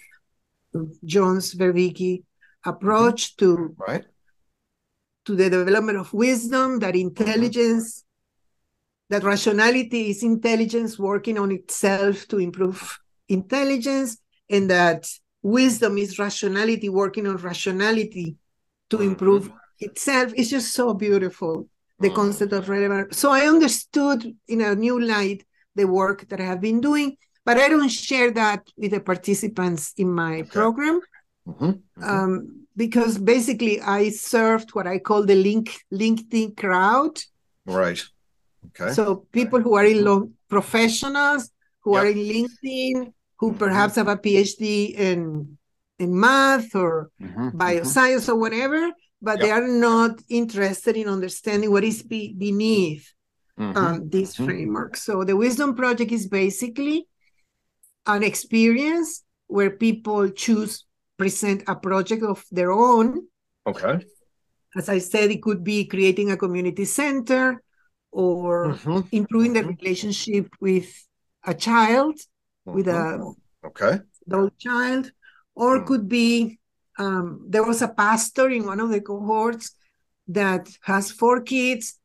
John's Vervaeke approach mm-hmm. to right to the development of wisdom, that intelligence, that rationality is intelligence working on itself to improve intelligence, and that wisdom is rationality working on rationality to mm-hmm. improve mm-hmm. itself it's just so beautiful the mm-hmm. concept of relevant so i understood in a new light the work that i have been doing but i don't share that with the participants in my okay. program mm-hmm. mm-hmm. Um, because basically i served what i call the link linkedin crowd right okay so people who are in long professionals who yep. are in linkedin who perhaps have a PhD in in math or mm-hmm, bioscience mm-hmm. or whatever, but yep. they are not interested in understanding what is be- beneath mm-hmm, um, this mm-hmm. framework. So the Wisdom Project is basically an experience where people choose present a project of their own. Okay. As I said, it could be creating a community center or mm-hmm, improving the mm-hmm. relationship with a child with a mm-hmm. okay adult child, or mm. could be um, there was a pastor in one of the cohorts that has four kids,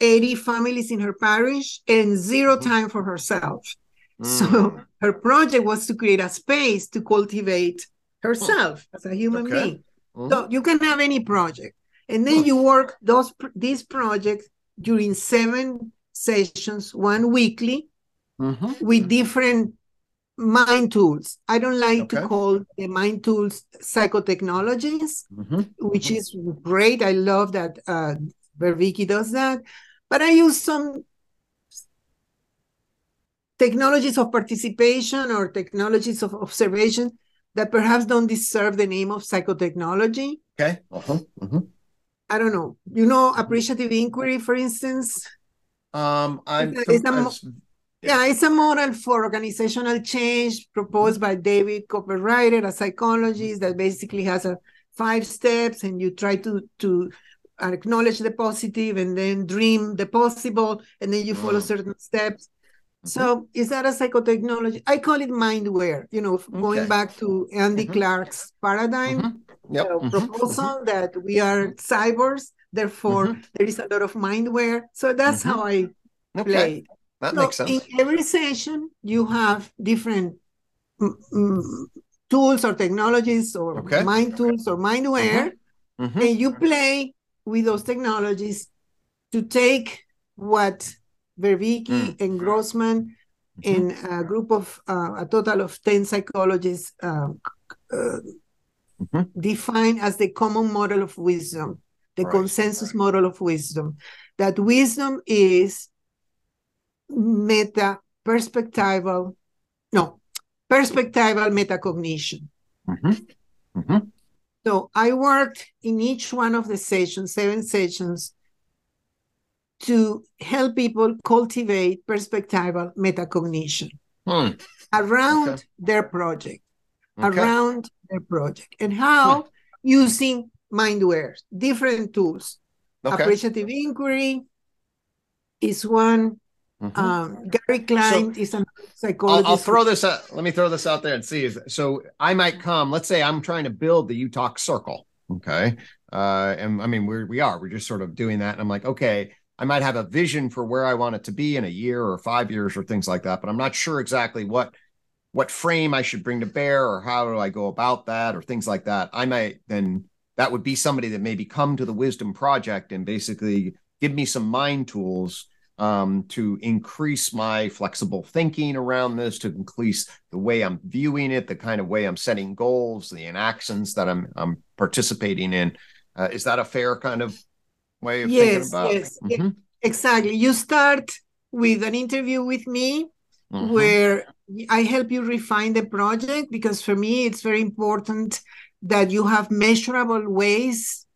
80 families in her parish, and 0 mm-hmm. time for herself. Mm. So her project was to create a space to cultivate herself as a human okay. being. Mm. So you can have any project, and then you work those these projects during seven sessions, one weekly, mm-hmm. with different mind tools. I don't like okay. to call the mind tools psychotechnologies, mm-hmm. which mm-hmm. is great. I love that uh, Vervaeke does that. But I use some technologies of participation or technologies of observation that perhaps don't deserve the name of psychotechnology. Okay. Uh-huh. Mm-hmm. I don't know. You know, appreciative inquiry, for instance. Um, I'm, it's a, it's a, yeah, it's a model for organizational change proposed by David Cooperrider, a psychologist that basically has a five steps, and you try to to acknowledge the positive and then dream the possible, and then you follow mm. certain steps. Mm-hmm. So is that a psychotechnology? I call it mindware. You know, okay. going back to Andy mm-hmm. Clark's paradigm mm-hmm. yep. mm-hmm. proposal mm-hmm. that we are cyborgs, therefore mm-hmm. there is a lot of mindware. So that's how I okay. play. That so makes sense. In every session, you have different mm, mm, tools or technologies or okay. mind tools or mindware, mm-hmm. Mm-hmm. and you play with those technologies to take what Vervaeke mm-hmm. and Grossmann mm-hmm. and a group of uh, a total of 10 psychologists uh, uh, mm-hmm. define as the common model of wisdom, the right. consensus model of wisdom. That wisdom is meta perspectival, no, perspectival metacognition. Mm-hmm. Mm-hmm. So I worked in each one of the sessions, seven sessions, to help people cultivate perspectival metacognition hmm. around okay. their project, okay. around their project, and how hmm. using mindware, different tools. Okay. Appreciative inquiry is one Mm-hmm. Um, Gary Klein so, is a psychologist. I'll, I'll, throw this out. Let me throw this out there and see. So I might come. Let's say I'm trying to build the UTOK circle. Okay. Uh, and I mean, we're, we are, we're just sort of doing that. And I'm like, okay, I might have a vision for where I want it to be in a year or five years or things like that, but I'm not sure exactly what what frame I should bring to bear or how do I go about that or things like that. I might then that would be somebody that maybe come to the Wisdom Project and basically give me some mind tools um, to increase my flexible thinking around this, to increase the way I'm viewing it, the kind of way I'm setting goals, the inactions that I'm I'm participating in. Uh, is that a fair kind of way of yes, thinking about yes, it? Mm-hmm. Exactly. You start with an interview with me mm-hmm. where I help you refine the project because for me it's very important that you have measurable ways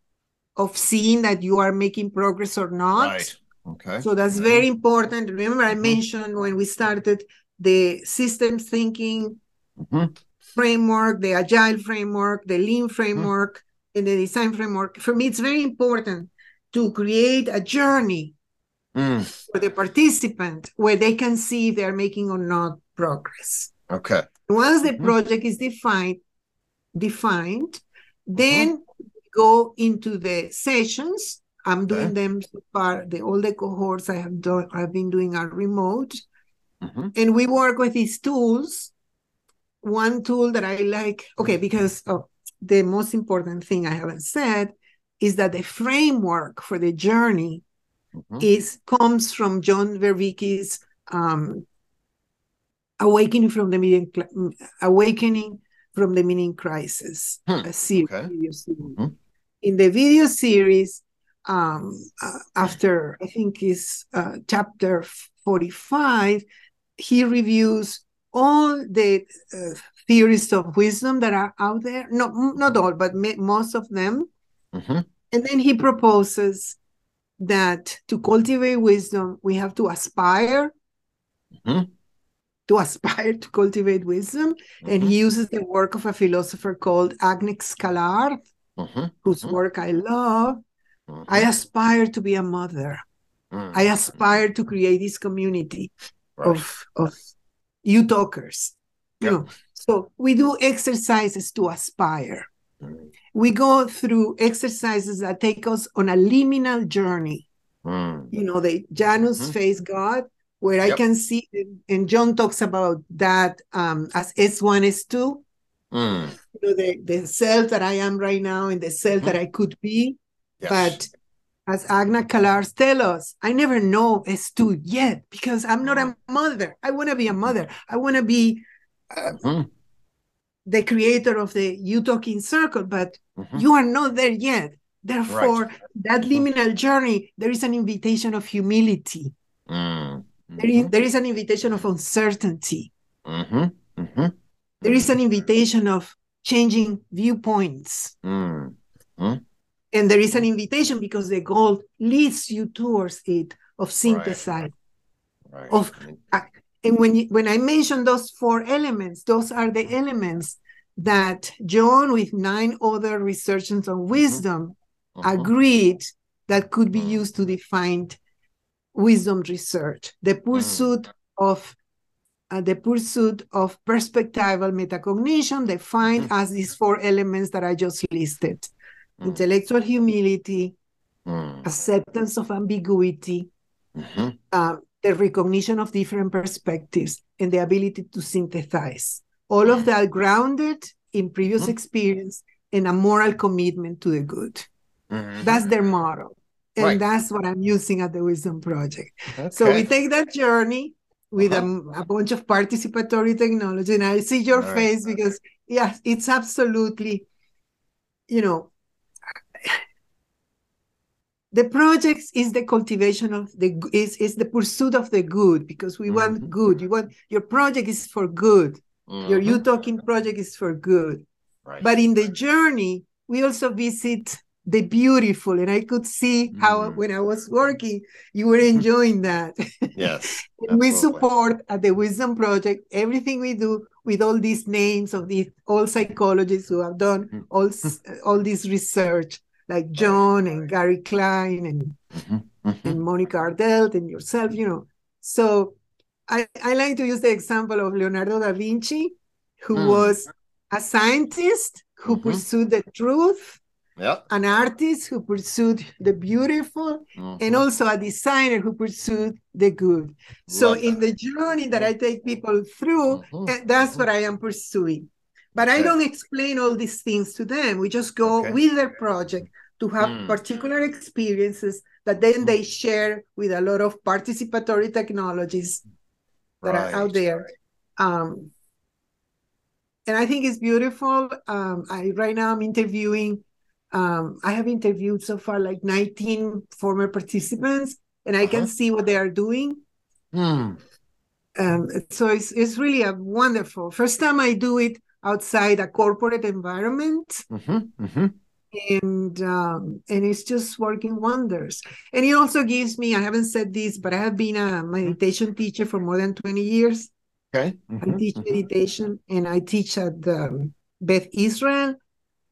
of seeing that you are making progress or not. Right. Okay. So that's very important. Remember, I mm-hmm. mentioned when we started the systems thinking mm-hmm. framework, the agile framework, the lean mm-hmm. framework, mm-hmm. and the design framework. For me, it's very important to create a journey mm. for the participant where they can see if they're making or not progress. Okay. Once the mm-hmm. project is defined, defined, mm-hmm. then go into the sessions I'm doing okay. them so far. The all the cohorts I have done, I've been doing are remote, mm-hmm. and we work with these tools. One tool that I like, okay, because oh, the most important thing I haven't said is that the framework for the journey mm-hmm. is comes from John Vervaeke's um, awakening from the meaning, awakening from the meaning crisis, hmm. a series. Okay. Mm-hmm. In the video series, um, uh, after I think is uh, chapter 45, he reviews all the uh, theories of wisdom that are out there. No, not all, but most of them. Mm-hmm. And then he proposes that to cultivate wisdom, we have to aspire mm-hmm. to [LAUGHS] aspire to cultivate wisdom. Mm-hmm. And he mm-hmm. uses the work of a philosopher called Agnes Callard, mm-hmm. whose mm-hmm. work I love. Mm-hmm. I aspire to be a mother. Mm-hmm. I aspire to create this community right. of of UTOKers. Yep. You know, so we do exercises to aspire. Mm-hmm. We go through exercises that take us on a liminal journey. Mm. You know, the Janus mm-hmm. face God, where yep. I can see, and John talks about that um, as S1, S2. Mm. You know, the, the self that I am right now and the self mm-hmm. that I could be. Yes. But as Agna Kalars tell us, I never know S2 yet because I'm not a mm-hmm. mother. I want to be a mother. I want to be uh, mm-hmm. the creator of the You Talking Circle, but mm-hmm. you are not there yet. Therefore, right. that mm-hmm. liminal journey, there is an invitation of humility. Mm-hmm. There, is, there is an invitation of uncertainty. Mm-hmm. There is an invitation of changing viewpoints. And there is an invitation because the goal leads you towards it of synthesize right. right. of uh, and when you, when i mention those four elements those are the elements that john with nine other researchers on mm-hmm. wisdom mm-hmm. agreed that could be mm-hmm. used to define wisdom research the mm. pursuit mm-hmm. of uh, the pursuit of perspectival metacognition defined as these four elements that i just listed mm. intellectual humility, mm. acceptance of ambiguity, mm-hmm. uh, the recognition of different perspectives, and the ability to synthesize. All of that grounded in previous mm-hmm. experience and a moral commitment to the good. Mm-hmm. That's their model. And right. that's what I'm using at the Wisdom Project. Okay. So we take that journey with uh-huh. a, a, bunch of participatory technology. And I see your All face right. because, yes, it's absolutely, you know, the project is the cultivation of the is is the pursuit of the good because we mm-hmm. want good you want your project is for good mm-hmm. your you talking project is for good right. but in the journey we also visit the beautiful and i could see mm-hmm. how when i was working you were enjoying that [LAUGHS] yes we support at the wisdom project everything we do with all these names of these all psychologists who have done mm-hmm. all all this research like John and Gary Klein and mm-hmm, mm-hmm. and Monica Ardelt and yourself, you know. So I, I like to use the example of Leonardo da Vinci, who mm. was a scientist who mm-hmm. pursued the truth, yep. an artist who pursued the beautiful, mm-hmm. and also a designer who pursued the good. So, Love in that. the journey that I take people through, mm-hmm. Eh, that's what I am pursuing. But. I don't explain all these things to them. We just go okay. with their project to have mm. particular experiences that then they share with a lot of participatory technologies that right. are out there. Um, and I think it's beautiful. Um, I right now I'm interviewing. Um, I have interviewed so far like 19 former participants, and I uh-huh. can see what they are doing. Mm. Um, so it's it's really a wonderful first time I do it outside a corporate environment. Mm-hmm, mm-hmm and um, and it's just working wonders. And it also gives me, I haven't said this, but I have been a meditation teacher for more than 20 years. Okay. Mm-hmm. I teach mm-hmm. meditation and I teach at the Beth Israel,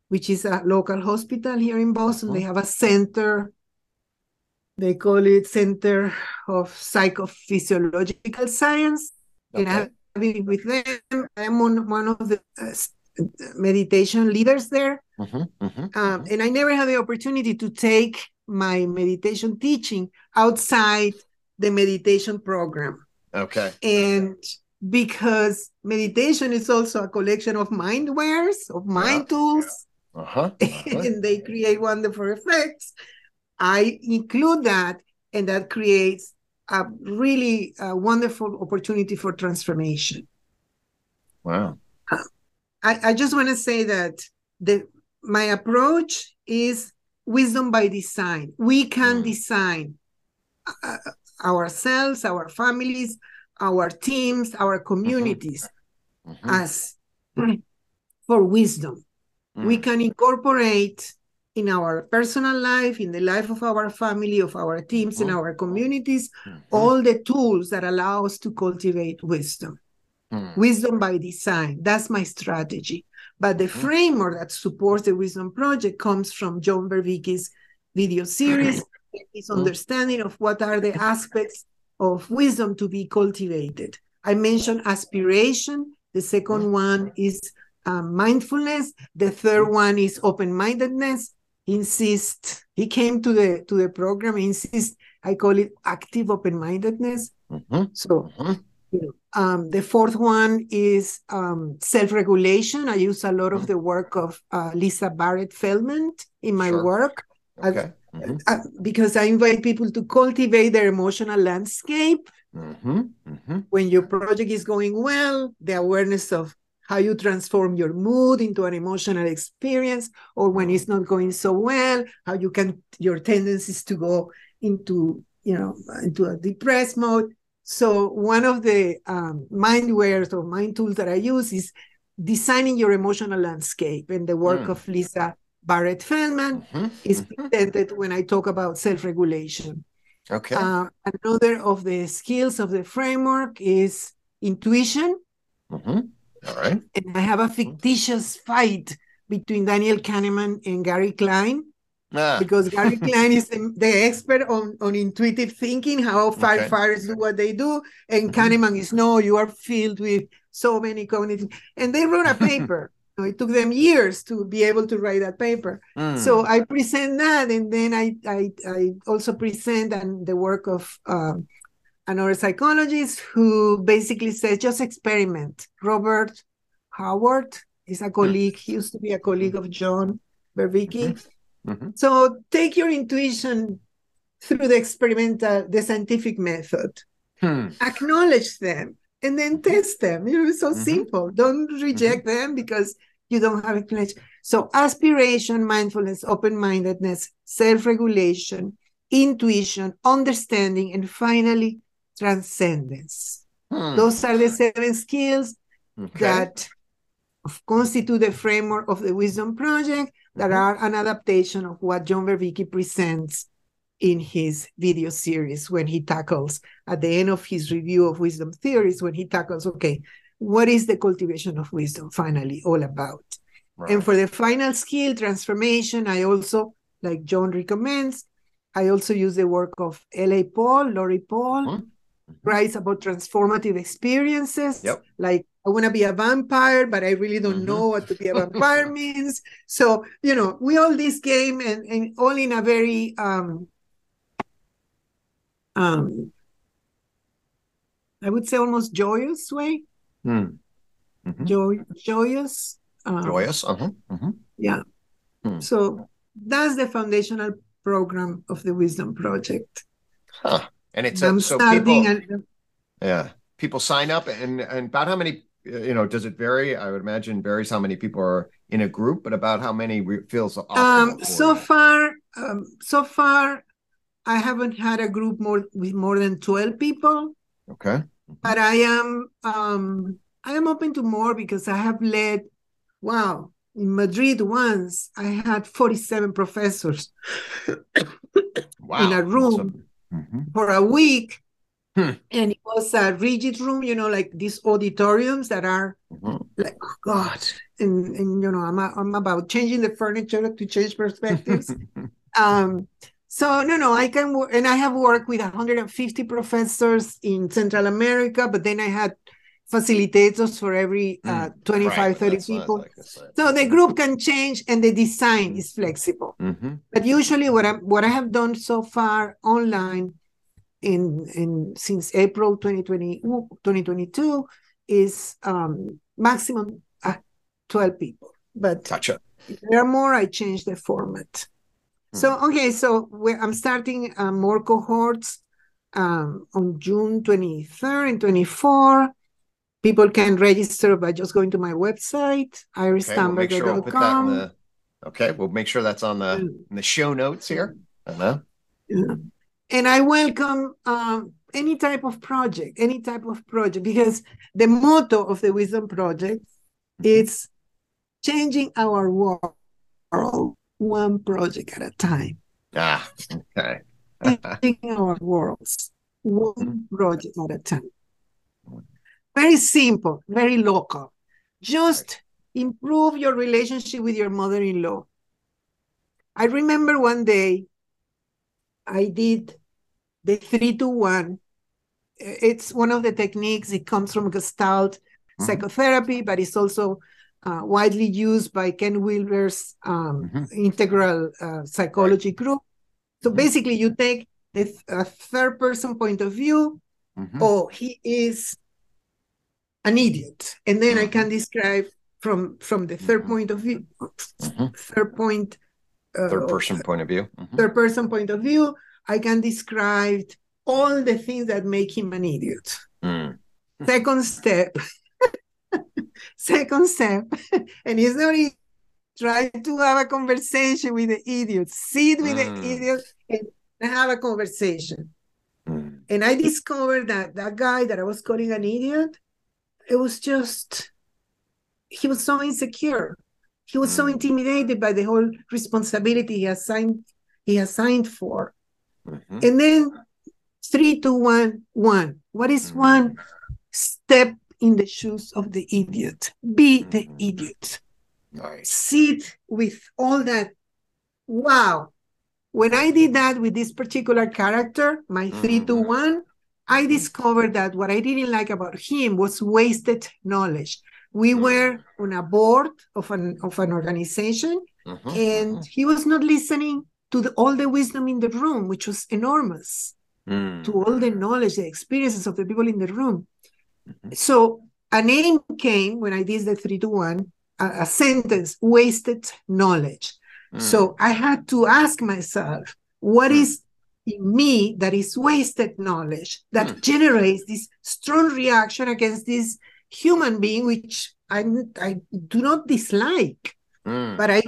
which is a local hospital here in Boston. They have a center. They call it Center of Psychophysiological Science. Okay. And I have with them. I'm on one of the uh, meditation leaders there. Mm-hmm, mm-hmm, um, mm-hmm. and I never had the opportunity to take my meditation teaching outside the meditation program. Okay. And because meditation is also a collection of mind wares, of mind yeah. tools, uh-huh. [LAUGHS] Uh-huh. and they create wonderful effects. I include that, and that creates a really uh, wonderful opportunity for transformation. Wow. I, I just want to say that the my approach is wisdom by design. We can mm. design uh, ourselves, our families, our teams, our communities mm-hmm. Mm-hmm. as [CLEARS THROAT] for wisdom. Mm. We can incorporate in our personal life, in the life of our family, of our teams, mm-hmm. in our communities, mm-hmm. all the tools that allow us to cultivate wisdom. Mm. Wisdom by design. That's my strategy. But the mm. framework that supports the Wisdom Project comes from John Vervaeke's video series, his understanding of what are the aspects of wisdom to be cultivated. I mentioned aspiration. The second one is um, mindfulness. The third one is open-mindedness. He insists. He came to the to the program. insist. I call it active open-mindedness. Mm-hmm. So. Mm-hmm um, the fourth one is um, self-regulation. I use a lot of mm-hmm. the work of uh, Lisa Barrett Feldman in my sure. work. Okay. Mm-hmm. Uh, because I invite people to cultivate their emotional landscape. Mm-hmm. Mm-hmm. When your project is going well, the awareness of how you transform your mood into an emotional experience, or when it's not going so well, how you can your tendencies to go into you know into a depressed mode so one of the um, mind wares or mind tools that I use is designing your emotional landscape. And the work mm. of Lisa Barrett Feldman mm-hmm. is mm-hmm. presented when I talk about self-regulation. Okay. Uh, another of the skills of the framework is intuition. Mm-hmm. All right. And I have a fictitious fight between Daniel Kahneman and Gary Klein Ah. Because Gary [LAUGHS] Klein is the, expert on, on intuitive thinking, how firefighters okay. do what they do, and mm-hmm. Kahneman is no, you are filled with so many cognitive. And they wrote a [LAUGHS] paper. it took them years to be able to write that paper. Mm. So I present that, and then I I, I also present and the work of um, another psychologist who basically says just experiment. Robert Howard is a colleague. He used to be a colleague of John Vervaeke. Mm-hmm. Mm-hmm. So take your intuition through the experimental, the scientific method. Hmm. Acknowledge them and then test them. You know, it's so mm-hmm. simple. Don't reject mm-hmm. them because you don't have explanation. So aspiration, mindfulness, open-mindedness, self-regulation, intuition, understanding, and finally transcendence. Hmm. Those are the seven skills okay. that constitute the framework of the Wisdom Project that mm-hmm. are an adaptation of what John Vervaeke presents in his video series when he tackles at the end of his review of wisdom theories when he tackles okay what is the cultivation of wisdom finally all about right. and for the final skill transformation i also like john recommends i also use the work of L.A. Paul laurie paul mm-hmm. Writes about transformative experiences. Yep. Like I want to be a vampire, but I really don't mm-hmm. know what to be a [LAUGHS] vampire means. So, you know, we all this game and, and all in a very um um I would say almost joyous way. Mm. Mm-hmm. Joy joyous. Um, joyous. Uh-huh. Mm-hmm. Yeah. Mm. So that's the foundational program of the Wisdom Project. Huh. And it's a, so people, and, yeah, people sign up and and about how many you know does it vary? I would imagine varies how many people are in a group but about how many feels um so far um, so far i haven't had a group more with more than 12 people. Okay. But i am um i am open to more because i have led wow in madrid once i had 47 professors wow. [COUGHS] in a room mm-hmm. for a week Hmm. And it was a rigid room, you know, like these auditoriums that are mm-hmm. like, oh God. And, and you know, I'm, I'm about changing the furniture to change perspectives. [LAUGHS] um, so, no, no, I can work, and I have worked with 150 professors in Central America, but then I had facilitators for every uh, hmm. 25 right, 30 people like so the group can change and the design is flexible mm-hmm. but usually what i what i have done so far online in in since April 2020 2022 is um, maximum uh, 12 people. But gotcha. if there are more, I change the format. Hmm. So okay, so I'm starting uh, more cohorts um, on June 23rd and 24. People can register by just going to my website, irisstammberger.com. Okay, we'll okay, we'll make sure that's on the in the show notes here. Uh-huh. And I welcome um, any type of project, any type of project, because the motto of the Wisdom Project mm-hmm. is changing our world one project at a time. Ah, okay. [LAUGHS] changing our worlds one project at a time. Very simple, very local. Just improve your relationship with your mother in law. I remember one day I did the three to one. It's one of the techniques. It comes from Gestalt mm-hmm. psychotherapy, but it's also uh, widely used by Ken Wilber's um, mm-hmm. integral uh, psychology group. So mm-hmm. basically, you take the th- third person point of view. Mm-hmm. Oh, he is an idiot, and then I mm-hmm. can describe from from the 3rd mm-hmm. point of view, third point third person point of view. Mm-hmm. Third person point of view. I can describe all the things that make him an idiot. Mm. Second step. [LAUGHS] Second step. [LAUGHS] and he's not try to have a conversation with the idiot. Sit with mm. the idiot and have a conversation. Mm. And I discovered that that guy that I was calling an idiot, it was just he was so insecure he was so mm. intimidated by the whole responsibility he assigned he assigned for. Mm-hmm. And then three, two, one, one. What is mm-hmm. one? Step in the shoes of the idiot. Be mm-hmm. the idiot. Nice. Sit with all that. Wow. When I did that with this particular character, my three, two, mm-hmm. one, I mm-hmm. discovered that what I didn't like about him was wasted knowledge we mm. were on a board of an of an organization mm-hmm, and mm-hmm. he was not listening to the, all the wisdom in the room which was enormous mm. to all the knowledge the experiences of the people in the room mm-hmm. so a name came when i did the three to one a, a sentence wasted knowledge mm. so i had to ask myself what mm. is in me that is wasted knowledge that mm. generates this strong reaction against this human being, which I I do not dislike, mm. but I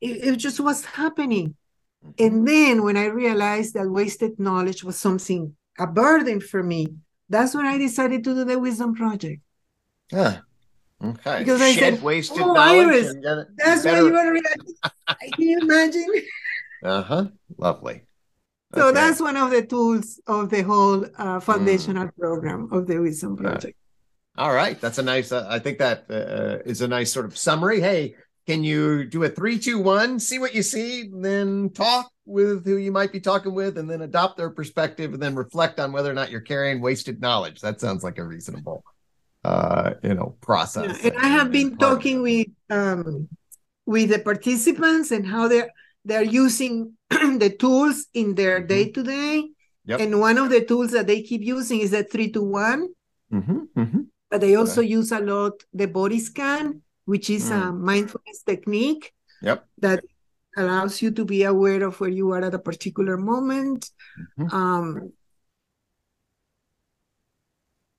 it, it, just was happening. Mm-hmm. And then when I realized that wasted knowledge was something a burden for me, that's when I decided to do the Wisdom Project. Yeah. Okay. Because I said, wasted oh, Iris, that's better... why you are reacting. [LAUGHS] Can you imagine? Uh huh. Lovely. So okay. that's one of the tools of the whole uh, foundational mm. program of the Wisdom Project. All right, that's a nice. Uh, I think that uh, is a nice sort of summary. Hey, can you do a three, two, one? See what you see, then talk. with who you might be talking with and then adopt their perspective and then reflect on whether or not you're carrying wasted knowledge. That sounds like a reasonable uh you know process. Yeah, and I have been talking with um with the participants and how they're they're using [CLEARS THROAT] the tools in their day to day. And one of the tools that they keep using is the three to one. Mm-hmm, mm-hmm. But they also okay. use a lot the body scan, which is mm. a mindfulness technique. Yep. That allows you to be aware of where you are at a particular moment. Mm-hmm. Um,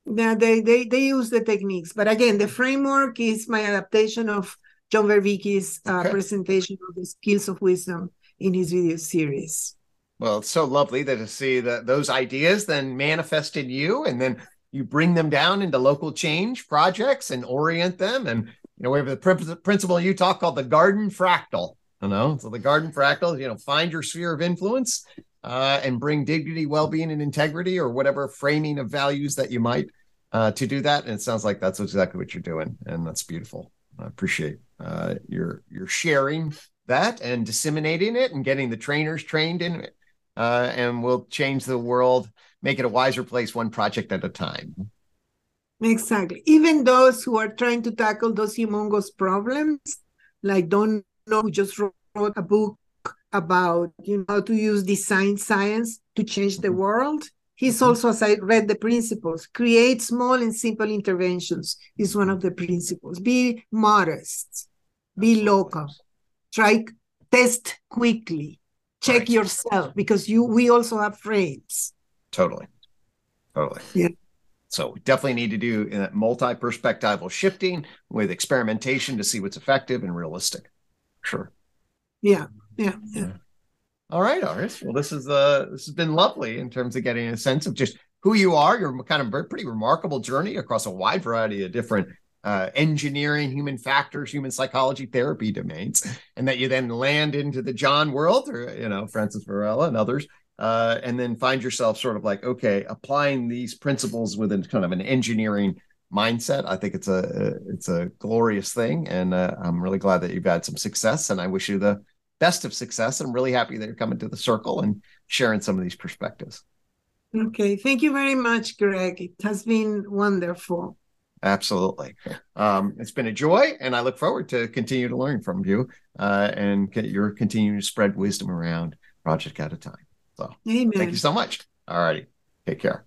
yeah, they, they they use the techniques, but again, the framework is my adaptation of John Vervaeke's uh, okay. presentation of the skills of wisdom in his video series. Well, it's so lovely that to see that those ideas then manifest in you, and then you bring them down into local change projects and orient them. And you know, we have the principle you talk called the garden fractal. You know, so the garden fractal, you know, find your sphere of influence uh, and bring dignity, well-being, and integrity, or whatever framing of values that you might uh, to do that. And it sounds like that's exactly what you're doing, and that's beautiful. I appreciate uh, your your sharing that and disseminating it and getting the trainers trained in it. Uh, and we'll change the world, make it a wiser place, one project at a time. Exactly. Even those who are trying to tackle those humongous problems, like don't know who just wrote a book about you know how to use design science to change the mm-hmm. world. He's mm-hmm. also, as I read the principles, create small and simple interventions is one of the principles. Be modest, be local, try test quickly, check right. yourself because you we also have frames. Totally, totally. Yeah. So we definitely need to do uh, multi-perspectival shifting with experimentation to see what's effective and realistic. Sure. Yeah. Yeah. Yeah. All right. Well, this is uh this has been lovely in terms of getting a sense of just who you are. Your kind of pretty remarkable journey across a wide variety of different uh, engineering, human factors, human psychology, therapy domains, and that you then land into the John world, or you know Francis Varela and others, uh, and then find yourself sort of like okay, applying these principles within kind of an engineering mindset. I think it's a it's a glorious thing, and uh, I'm really glad that you've had some success, and I wish you the best of success. I'm really happy that you're coming to the circle and sharing some of these perspectives. Okay, thank you very much, Gregg. It has been wonderful. Absolutely. Um, it's been a joy, and I look forward to continue to learn from you uh, and get your continuing to spread wisdom around project at a time. So, Amen. thank you so much. All righty. Take care.